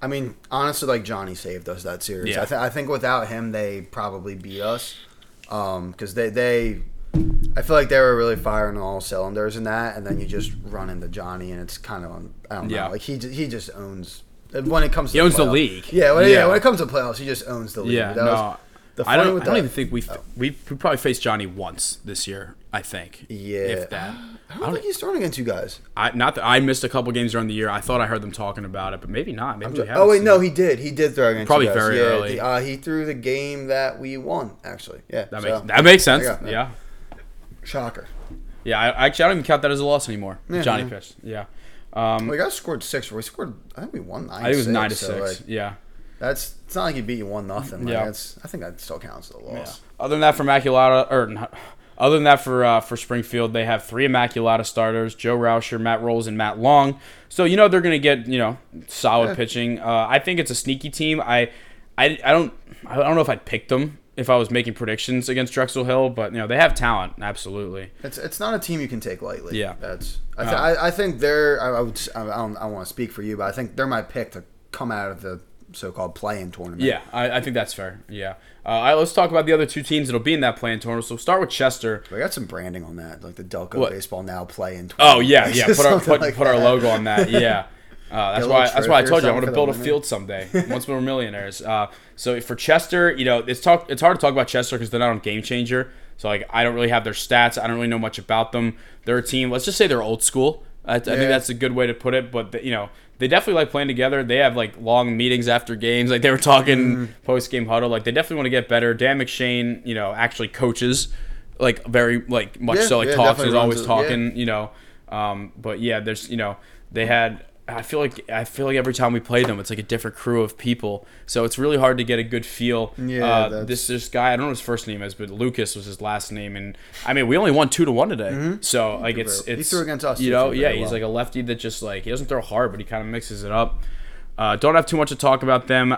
I mean, honestly, like Johnny saved us that series. Yeah. I, th- I think without him, they probably beat us. Um, because they they, I feel like they were really firing on all cylinders in that, and then you just run into Johnny, and it's kind of I don't know, Yeah. like he he just owns when it comes. to He owns the league. Yeah, when, yeah, Yeah. when it comes to playoffs, he just owns the league. Yeah, that no. was The I don't. I don't even think we we we probably faced Johnny once this year. I think. Yeah. If that. I don't think he's throwing against you guys. I not that I missed a couple games during the year. I thought I heard them talking about it, but maybe not. Maybe we Oh wait, seen no, it. he did. He did throw against Probably you guys. Probably very yeah, early. the- uh, he threw the game that we won. Actually, yeah. That so, makes that makes sense. there you go. Yeah. shocker. Yeah. I, actually I don't even count that as a loss anymore. Johnny yeah. pitched. Yeah. Um, We got scored six. We scored. I think we won nine. I think it was nine to so, six. like, yeah. that's it's not like he beat you one nothing. Like, Yeah. that's, I think that still counts as a Yeah. loss. Other than that, for Immaculata, or not- other than that for uh, for Springfield, they have three Immaculata starters: Joe Rauscher, Matt Rolls, and Matt Long. So you know they're going to get you know solid Yeah. pitching. Uh, I think it's a sneaky team. I, I, I don't I don't know if I'd pick them if I was making predictions against Drexel Hill, but you know they have talent, absolutely. It's it's not a team you can take lightly. Yeah. that's. I, th- Uh, I, I think they're. I, I would. I don't. I want to speak for you, but I think they're my pick to come out of the so-called play-in tournament. Yeah, I, I think that's fair. Yeah. Uh, all right, let's talk about the other two teams that'll be in that play-in tournament. So we'll start with Chester. We got some branding on that, like the Delco What? baseball now play-in. Tournament. Oh yeah, yeah. Put our put, like put our logo on that. Yeah. Uh, that's why. That's why I told you I want to build a field someday. Once we're millionaires. Uh, so for Chester, you know, it's talk. It's hard to talk about Chester because they're not on Game Changer. So like, I don't really have their stats. I don't really know much about them. They're a team. Let's just say they're old school. I, I think that's a good way to put it. But the, you know, they definitely like playing together. They have like long meetings after games. Like they were talking Mm-hmm. post game huddle. Like they definitely want to get better. Dan McShane, you know, actually coaches. Like very like much Yeah, so like yeah, talks is always it, yeah. talking you know. Um, but yeah, there's you know they had. I feel like I feel like every time we play them, it's like a different crew of people. So it's really hard to get a good feel. Yeah, uh, this this guy I don't know what his first name is, but Lucas was his last name, and I mean we only won two to one today. So like it's very- he it's threw against us, You know, yeah, he's well. like a lefty that just like he doesn't throw hard, but he kind of mixes it up. Uh, don't have too much to talk about them.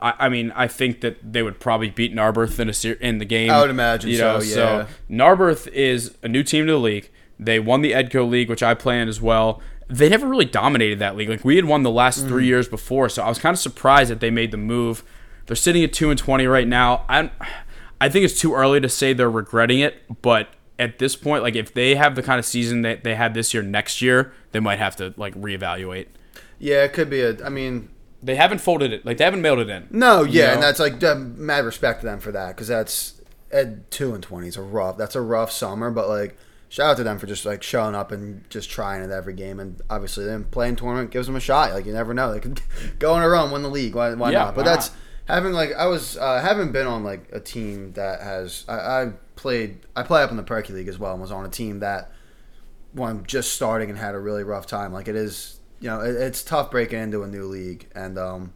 I, I mean, I think that they would probably beat Narberth in a ser- in the game. I would imagine You know, so, yeah. Narberth is a new team to the league. They won the Edco League, which I play in as well. They never really dominated that league. Like we had won the last Mm. three years before, so I was kind of surprised that they made the move. They're sitting at two and twenty right now. I, I think it's too early to say they're regretting it, but at this point, like if they have the kind of season that they had this year, next year they might have to like reevaluate. Yeah, it could be a. I mean, They haven't folded it, like they haven't mailed it in. no, yeah, know? and that's like mad respect to them for that because that's at two and twenty is a rough. That's a rough summer, but like shout out to them for just like showing up and just trying at every game, and obviously them playing tournament gives them a shot. Like you never know, they could go on a run, win the league. Why, why Yeah, not? But why that's having like I was uh, haven't been on like a team that has I, I played I play up in the Perky League as well and was on a team that when I'm just starting and had a really rough time. Like it is, you know, it, it's tough breaking into a new league, and um,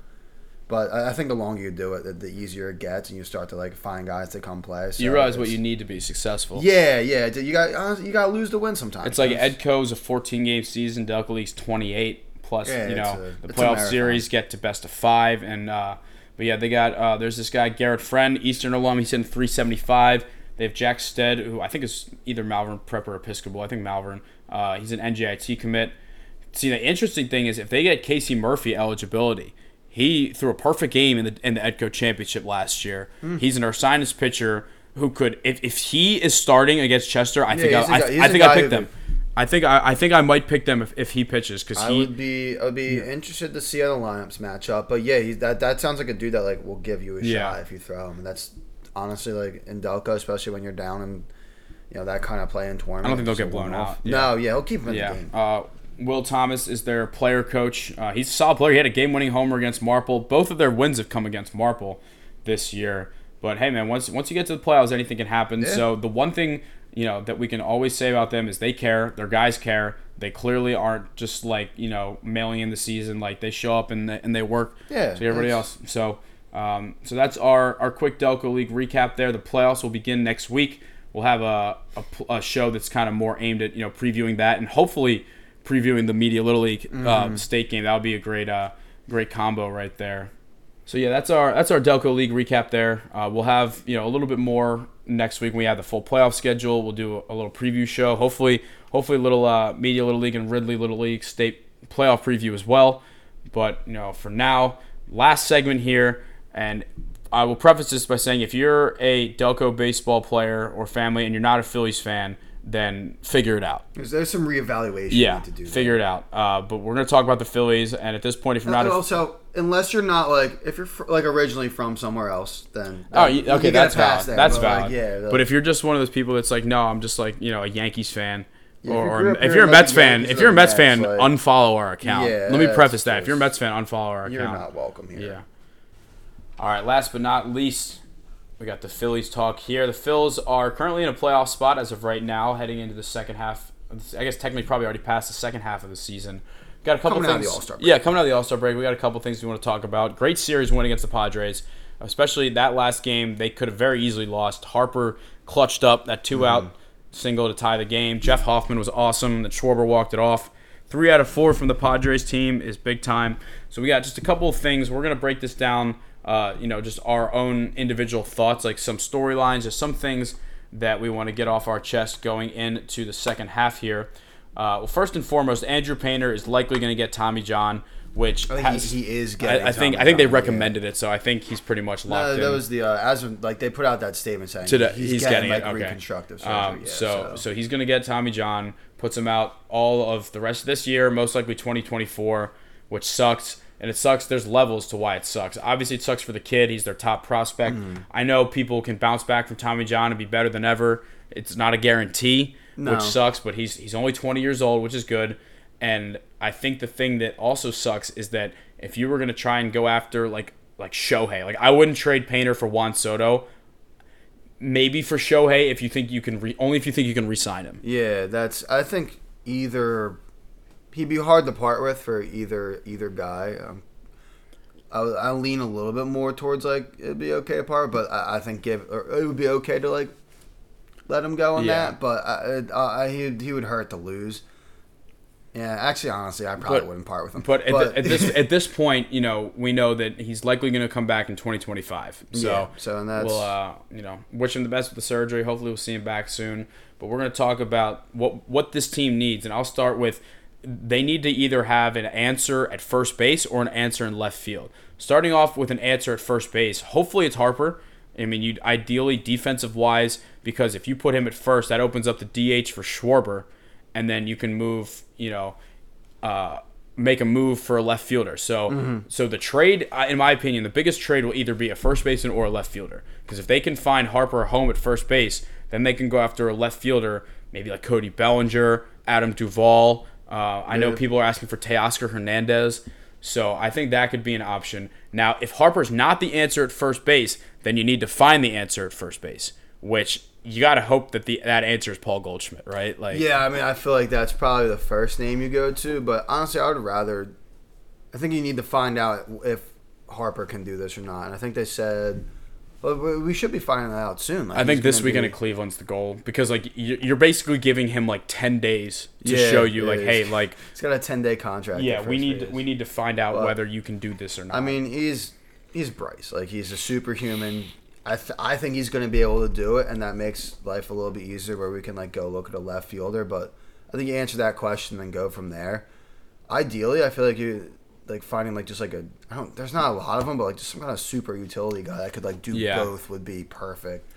but I, think the longer you do it, the, easier it gets, and you start to like find guys to come play. So You realize what you need to be successful. Yeah, yeah. You got you got to lose to win sometimes. It's like Edco's a 14 game season, Delco League's 28 plus. Yeah, you know, a- the playoff series get to best of five, and uh, but yeah, they got uh, there's this guy Garrett Friend, Eastern alum. He's in 375. They have Jack Stead, who I think is either Malvern Prep or Episcopal. I think Malvern. Uh, he's an NJIT commit. See, the interesting thing is if they get Casey Murphy eligibility, he threw a perfect game in the in the Edco championship last year. Hmm. He's an Ursinus pitcher who could, if, if he is starting against Chester, I think he's I, guy- I, I think I guy pick them. I think I, I think I might pick them if, if he pitches because I he would be I would be interested to see how the lineups match up. But yeah, he's, that that sounds like a dude that like will give you a Yeah. shot if you throw him, and that's honestly like in Delco, especially when you're down and you know that kind of play in tournament. I don't think they'll get blown one-off. out. No, yeah, he'll keep him in the yeah. game. Uh, Will Thomas is their player coach. Uh, he's a solid player. He had a game winning homer against Marple. Both of their wins have come against Marple this year. But hey, man, once once you get to the playoffs, anything can happen. Yeah. So the one thing you know that we can always say about them is they care. Their guys care. They clearly aren't just like you know mailing in the season. Like they show up and they, and they work. Yeah, So everybody else. So um, so that's our our quick Delco League recap. There, the playoffs will begin next week. We'll have a, a, a show that's kind of more aimed at you know previewing that and hopefully previewing the Media Little League uh, state game. That would be a great uh, great combo right there. So yeah, that's our that's our Delco League recap. There, uh, we'll have you know a little bit more next week. when We have the full playoff schedule. We'll do a, a little preview show. Hopefully, hopefully a little uh, Media Little League and Ridley Little League state playoff preview as well. But you know, for now, last segment here, and I will preface this by saying if you're a Delco baseball player or family and you're not a Phillies fan, then figure it out. There's, there's some reevaluation you Yeah, need to do. figure it out. Uh, but we're gonna talk about the Phillies, and at this point, if you're not, a, also, unless you're not like if you're fr- like originally from somewhere else, then oh, okay, that's valid. there, That's but, like, valid. yeah, the- but if you're just one of those people that's like, no, I'm just like you know a Yankees fan. Yeah, if or, you or grew up if you're a like Mets fan, if you're a Mets, fan, like- unfollow our account. Yeah, Let me preface that. If you're a Mets fan, unfollow our account. you're not welcome here. Yeah. All right. Last but not least, we got the Phillies talk here. The Phils are currently in a playoff spot as of right now, heading into the second half. I guess technically probably already past the second half of the season. Got a couple Coming out of things. the break. Yeah, coming out of the All Star break, we got a couple things we want to talk about. Great series win against the Padres, especially that last game. They could have very easily lost. Harper clutched up that two out Mm-hmm. single to tie the game. Jeff Hoffman was awesome. Then Schwarber walked it off. Three out of four from the Padres team is big time. So we got just a couple of things. We're gonna break this down. Uh, you know, just our own individual thoughts, like some storylines, just some things that we want to get off our chest going into the second half here. Uh, well, first and foremost, Andrew Painter is likely going to get Tommy John, which I think has, he, he is getting. I, I think Tommy I think they John, yeah. recommended it, so I think he's pretty much locked No, in. that was the uh, as of, like they put out that statement saying to he's, he's, getting, getting, like it. Okay. reconstructive surgery. Um, yeah, so, so he's gonna get Tommy John, puts him out all of the rest of this year, most likely 2024, which sucks. And it sucks. There's levels to why it sucks. Obviously, it sucks for the kid. He's their top prospect. Mm-hmm. I know people can bounce back from Tommy John and be better than ever. It's not a guarantee, No. which sucks. But he's he's only 20 years old, which is good. And I think the thing that also sucks is that if you were gonna try and go after like like Shohei, like I wouldn't trade Painter for Juan Soto maybe for Shohei if you think you can re- only if you think you can re-sign him. yeah, that's I think either he'd be hard to part with for either either guy. Um, I I lean a little bit more towards like it'd be okay to part, but I, I think give or it would be okay to like let him go on Yeah. that. But I, I, I he he would hurt to lose. Yeah, actually, honestly, I probably But- wouldn't part with him. But, at, the, at this at this point, you know, we know that he's likely going to come back in 2025. So, Yeah, so and that's- we'll uh, you know wish him the best with the surgery. Hopefully, we'll see him back soon. But we're going to talk about what what this team needs, and I'll start with they need to either have an answer at first base or an answer in left field. Starting off with an answer at first base, hopefully it's Harper. I mean, you ideally defensive wise, because if you put him at first, that opens up the DH for Schwarber, and then you can move, you know, uh, make a move for a left fielder. So, so the trade, in my opinion, the biggest trade will either be a first baseman or a left fielder. Because if they can find Harper home at first base, then they can go after a left fielder, maybe like Cody Bellinger, Adam Duvall. Uh, I know people are asking for Teoscar Hernandez. So I think that could be an option. Now, if Harper's not the answer at first base, then you need to find the answer at first base, which you got to hope that the that answer is Paul Goldschmidt, right? Like, Yeah, I mean, I feel like that's probably the first name you go to, but honestly, I would rather. I think you need to find out if Harper can do this or not, and I think they said, well, we should be finding that out soon. Like, I think this weekend be- in Cleveland's the goal because like you- you're basically giving him like ten days to Yeah, show you like, is. hey, like he's got a ten day contract. yeah, we need we need to find out But- whether you can do this or not. I mean, he's he's Bryce. Like he's a superhuman. I th- I think he's going to be able to do it, and that makes life a little bit easier where we can like go look at a left fielder. But I think you answer that question and go from there. Ideally, I feel like you like finding like just like a I don't. There's not a lot of them, but like just some kind of super utility guy that could like do Yeah. both would be perfect.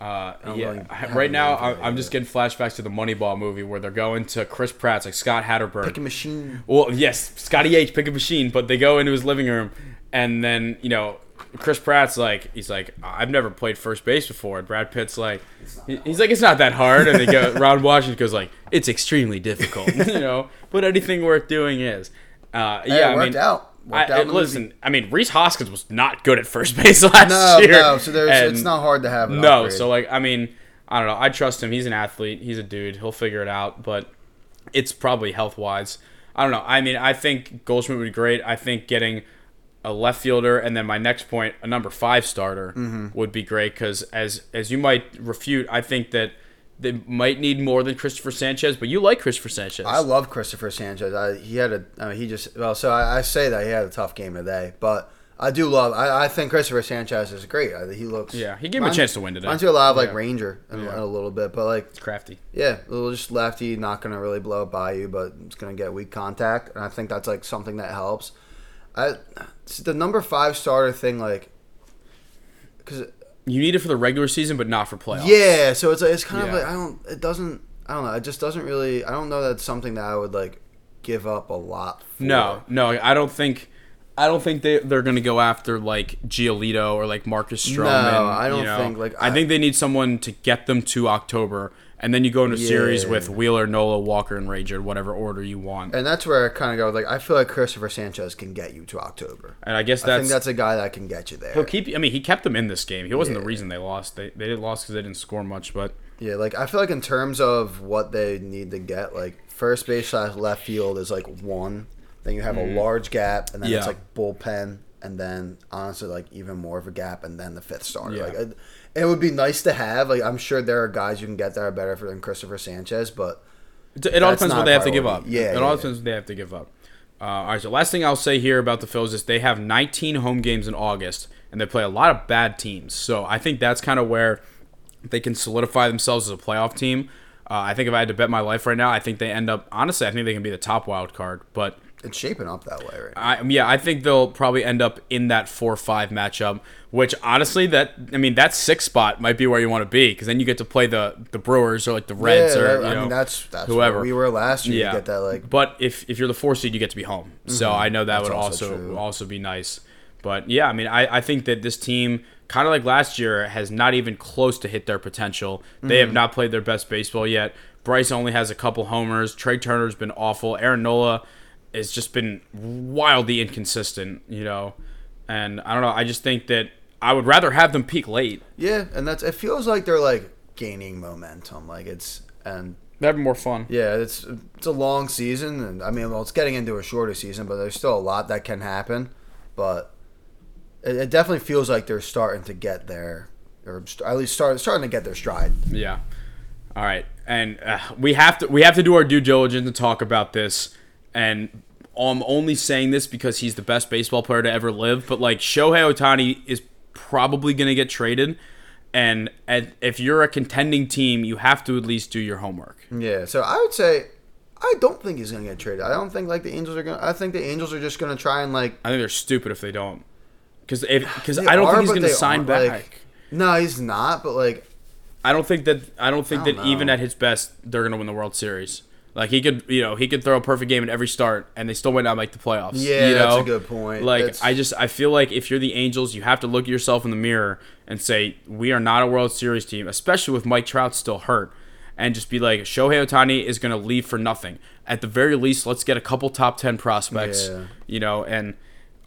Uh, yeah, right now I'm, just getting flashbacks to the Moneyball movie where they're going to Chris Pratt's like Scott Hatteberg. Pick a machine. Well, yes, Scotty H pick a machine, but they go into his living room, and then you know Chris Pratt's like he's like I've never played first base before, and Brad Pitt's like he- he's like it's not that hard, and they go Ron Washington goes like it's extremely difficult, you know, but anything worth doing is. Uh, Hey, yeah, it I worked mean, out. Worked I, out listen, movie. I mean Rhys Hoskins was not good at first base last No, year. no. So there's it's not hard to have. No, upgrade. so like I mean, I don't know. I trust him. He's an athlete. He's a dude. He'll figure it out. But it's probably health wise. I don't know. I mean, I think Goldschmidt would be great. I think getting a left fielder and then my next point, a number five starter, Mm-hmm. would be great because as as you might refute, I think that they might need more than Christopher Sanchez. But you like Christopher Sanchez. I love Christopher Sanchez. I, he had a, I mean, he just well. So I, I say that he had a tough game today, but I do love. I, I think Christopher Sanchez is great. I, he looks. Yeah, he gave him a chance to win today. Reminds me a lot of like Yeah. Ranger in, Yeah. a little bit, but like it's crafty. yeah, a little just lefty, not gonna really blow it by you, but it's gonna get weak contact, and I think that's like something that helps. I the number five starter thing, like, because You need it for the regular season, but not for playoffs. yeah, so it's it's kind Yeah. of like I don't. It doesn't. I don't know. It just doesn't really. I don't know that's something that I would like give up a lot. For. No, no, I don't think. I don't think they they're gonna go after like Giolito or like Marcus Stroman. No, I don't you know. think, like, I, I- think they need someone to get them to October, and then you go into a series with Wheeler, Nola, Walker, and Ranger, whatever order you want. And that's where I kind of go. Like I feel like Christopher Sanchez can get you to October. And I guess I that's, think that's a guy that can get you there. he'll keep. I mean, he kept them in this game. He wasn't the reason they lost. They they didn't lost because they didn't score much, but Yeah, like I feel like in terms of what they need to get, like first base slash left field is like one. Then you have a large gap, and then it's Mm. Like bullpen, and then honestly like even more of a gap, and then the fifth starter. Yeah. Like it would be nice to have. Like I'm sure there are guys you can get that are better for than Christopher Sanchez, but It, all depends what they have to give up. Yeah, it yeah, all yeah. depends what they have to give up. Uh, all right, so last thing I'll say here about the Phils is they have 19 home games in August, and they play a lot of bad teams. So I think that's kind of where they can solidify themselves as a playoff team. Uh, I think if I had to bet my life right now, I think they end up. Honestly, I think they can be the top wild card, but it's shaping up that way right now. I, yeah, I think they'll probably end up in that four-five matchup. Which honestly, that I mean, that six spot might be where you want to be because then you get to play the the Brewers or like the Reds yeah, or that- I know, mean that's that's whoever. where we were last year. Yeah. Get that like But if if you're the four seed, you get to be home. So I know that Mm-hmm. That's would also also also be nice. But yeah, I mean, I, I think that this team, kind of like last year, has not even close to hit their potential. They Mm-hmm. have not played their best baseball yet. Bryce only has a couple homers. Trea Turner's been awful. Aaron Nola has just been wildly inconsistent, you know. And I don't know. I just think that I would rather have them peak late. yeah, and that's it feels like they're like gaining momentum. Like it's and That'd be more fun. Yeah, it's it's a long season, and I mean, well, it's getting into a shorter season, but there's still a lot that can happen. But it, it definitely feels like they're starting to get there, or st- at least start starting to get their stride. Yeah. All right, and uh, we have to we have to do our due diligence to talk about this. And I'm only saying this because he's the best baseball player to ever live. But like Shohei Ohtani is probably going to get traded, and at, if you're a contending team, you have to at least do your homework. Yeah, so I would say I don't think he's gonna get traded. I don't think like the Angels are gonna. I think the Angels are just gonna try and like. I think they're stupid if they don't, because if because I don't are, think he's going to sign back. like- no, he's not. But like, I don't think that I don't think I don't that even at his best they're gonna win the World Series. Like he could, you know, he could throw a perfect game in every start, and they still might not make the playoffs. Yeah, you that's a good point. Like That's- I just I feel like if you're the Angels, you have to look at yourself in the mirror and say we are not a World Series team, especially with Mike Trout still hurt, and just be like Shohei Ohtani is gonna leave for nothing. At the very least, let's get a couple top ten prospects. Yeah. You know, and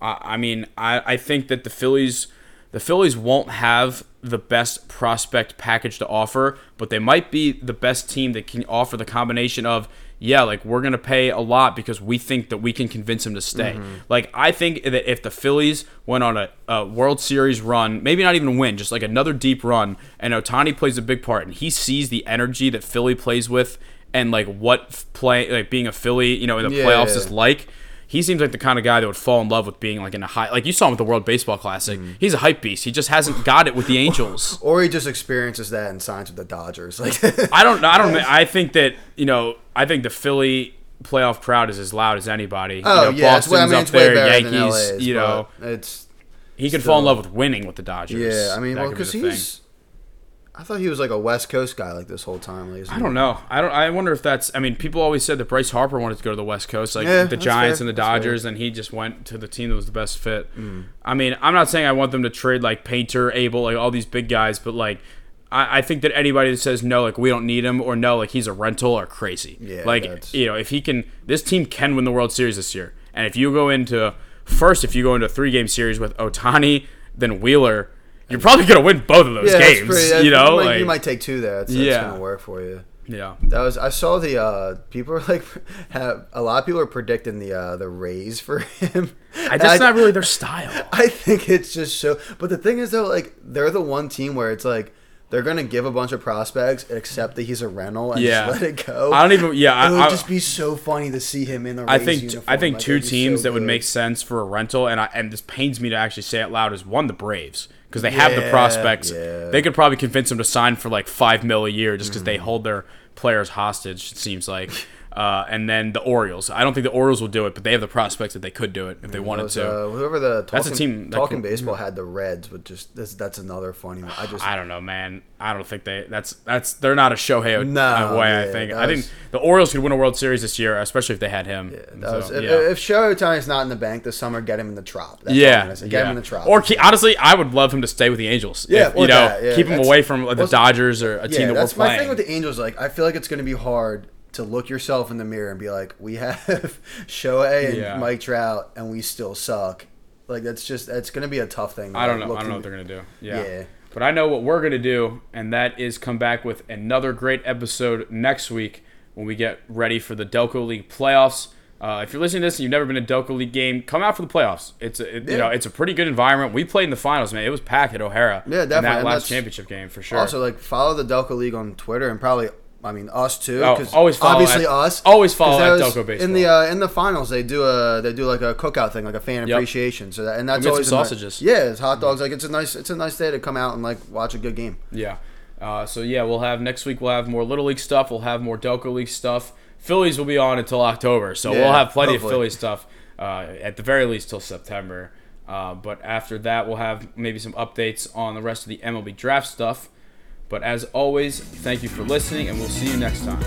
I, I mean I I think that the Phillies the Phillies won't have the best prospect package to offer, but they might be the best team that can offer the combination of yeah, like we're gonna pay a lot because we think that we can convince him to stay. Mm-hmm. Like I think that if the Phillies went on a, a World Series run, maybe not even win, just like another deep run, and Ohtani plays a big part, and he sees the energy that Philly plays with, and like what play like being a Philly, you know, in the Yeah. playoffs is like. He seems like the kind of guy that would fall in love with being like in a high, like you saw him with the World Baseball Classic. Mm-hmm. He's a hype beast. He just hasn't got it with the Angels. or he just experiences that and signs with the Dodgers. Like, I don't. Know. I don't. I think that you know. I think the Philly playoff crowd is as loud as anybody. oh you know, yeah, it's, way- I Boston's mean, up it's there. Yankees. than LA's, you know, it's he could still- fall in love with winning with the Dodgers. yeah. I mean, That well, because he's. I thought he was like a West Coast guy like this whole time. Like, I don't know. I don't. I wonder if that's. I mean, people always said that Bryce Harper wanted to go to the West Coast, like Yeah, the Giants fair. and the That's fair. Dodgers, and he just went to the team that was the best fit. Mm. I mean, I'm not saying I want them to trade like Painter, Abel, like all these big guys, but like. I I think that anybody that says no, like we don't need him, or no, like he's a rental, are crazy. Yeah, like that's- you know, if he can, this team can win the World Series this year. And if you go into first, if you go into a three game series with Ohtani, then Wheeler, you're probably gonna win both of those Yeah, games. pretty- you know, you might, like you might take two there. That's, that's Yeah. gonna work for you. yeah. That was I saw the uh people are like have a lot of people are predicting the uh the Rays for him. I, that's not really their style. I think it's just so. But the thing is, though, like they're the one team where it's like they're gonna give a bunch of prospects, except that he's a rental, and Yeah. just let it go. I don't even. Yeah, It would I, I, just be so funny to see him in the. I think uniform. I think Like, two it'd so teams that would make sense for a rental, and I, and this pains me to actually say it loud is one the Braves because they have the prospects. yeah. They could probably convince them to sign for like five mil a year just because Mm-hmm. they hold their players hostage. It seems like. Uh, and then the Orioles. I don't think the Orioles will do it, but they have the prospects that they could do it if they wanted Those, to. uh, whoever the talking, That's a team that talking could- baseball had the Reds, but just that's, that's another funny one. I just I don't know, man. I don't think they. That's that's they're not a Shohei No, way. I think. I think the Orioles could win a World Series this year, especially if they had him. was, So, if, yeah. if Shohei Ohtani's not in the bank this summer, get him in the trop. That's yeah. Get yeah. him in the trop. Or keep, honestly, I would love him to stay with the Angels. Yeah, if, you know, that, yeah, keep him away from like, the Dodgers or a team that that's we're playing. my thing with the Angels. Like, I feel like it's going to be hard to look yourself in the mirror and be like, we have Shohei and Yeah. Mike Trout, and we still suck. Like, that's just that's going to be a tough thing. to, I don't like, know. I don't know what they're gonna do. Yeah. Yeah. But I know what we're gonna do, and that is come back with another great episode next week when we get ready for the Delco League playoffs. Uh, if you're listening to this and you've never been to a Delco League game, come out for the playoffs. It's a, it, you know it's a pretty good environment. We played in the finals, man. It was packed at O'Hara. Yeah, In definitely, that and last championship game for sure. Also, like follow the Delco League on Twitter and probably, I mean, us too. Oh, always follow obviously at- us. always follow at Delco Baseball. In the uh, in the finals, they do a they do like a cookout thing, like a fan Yep. appreciation. So that and that's always sausages. yeah, it's hot dogs. Like it's a nice it's a nice day to come out and like watch a good game. Yeah. Uh, so yeah, we'll have next week. We'll have more Little League stuff. We'll have more Delco League stuff. Phillies will be on until October, so Yeah, we'll have plenty hopefully. of Philly stuff uh, at the very least till September. Uh, but after that, we'll have maybe some updates on the rest of the MLB draft stuff. But as always, thank you for listening, and we'll see you next time.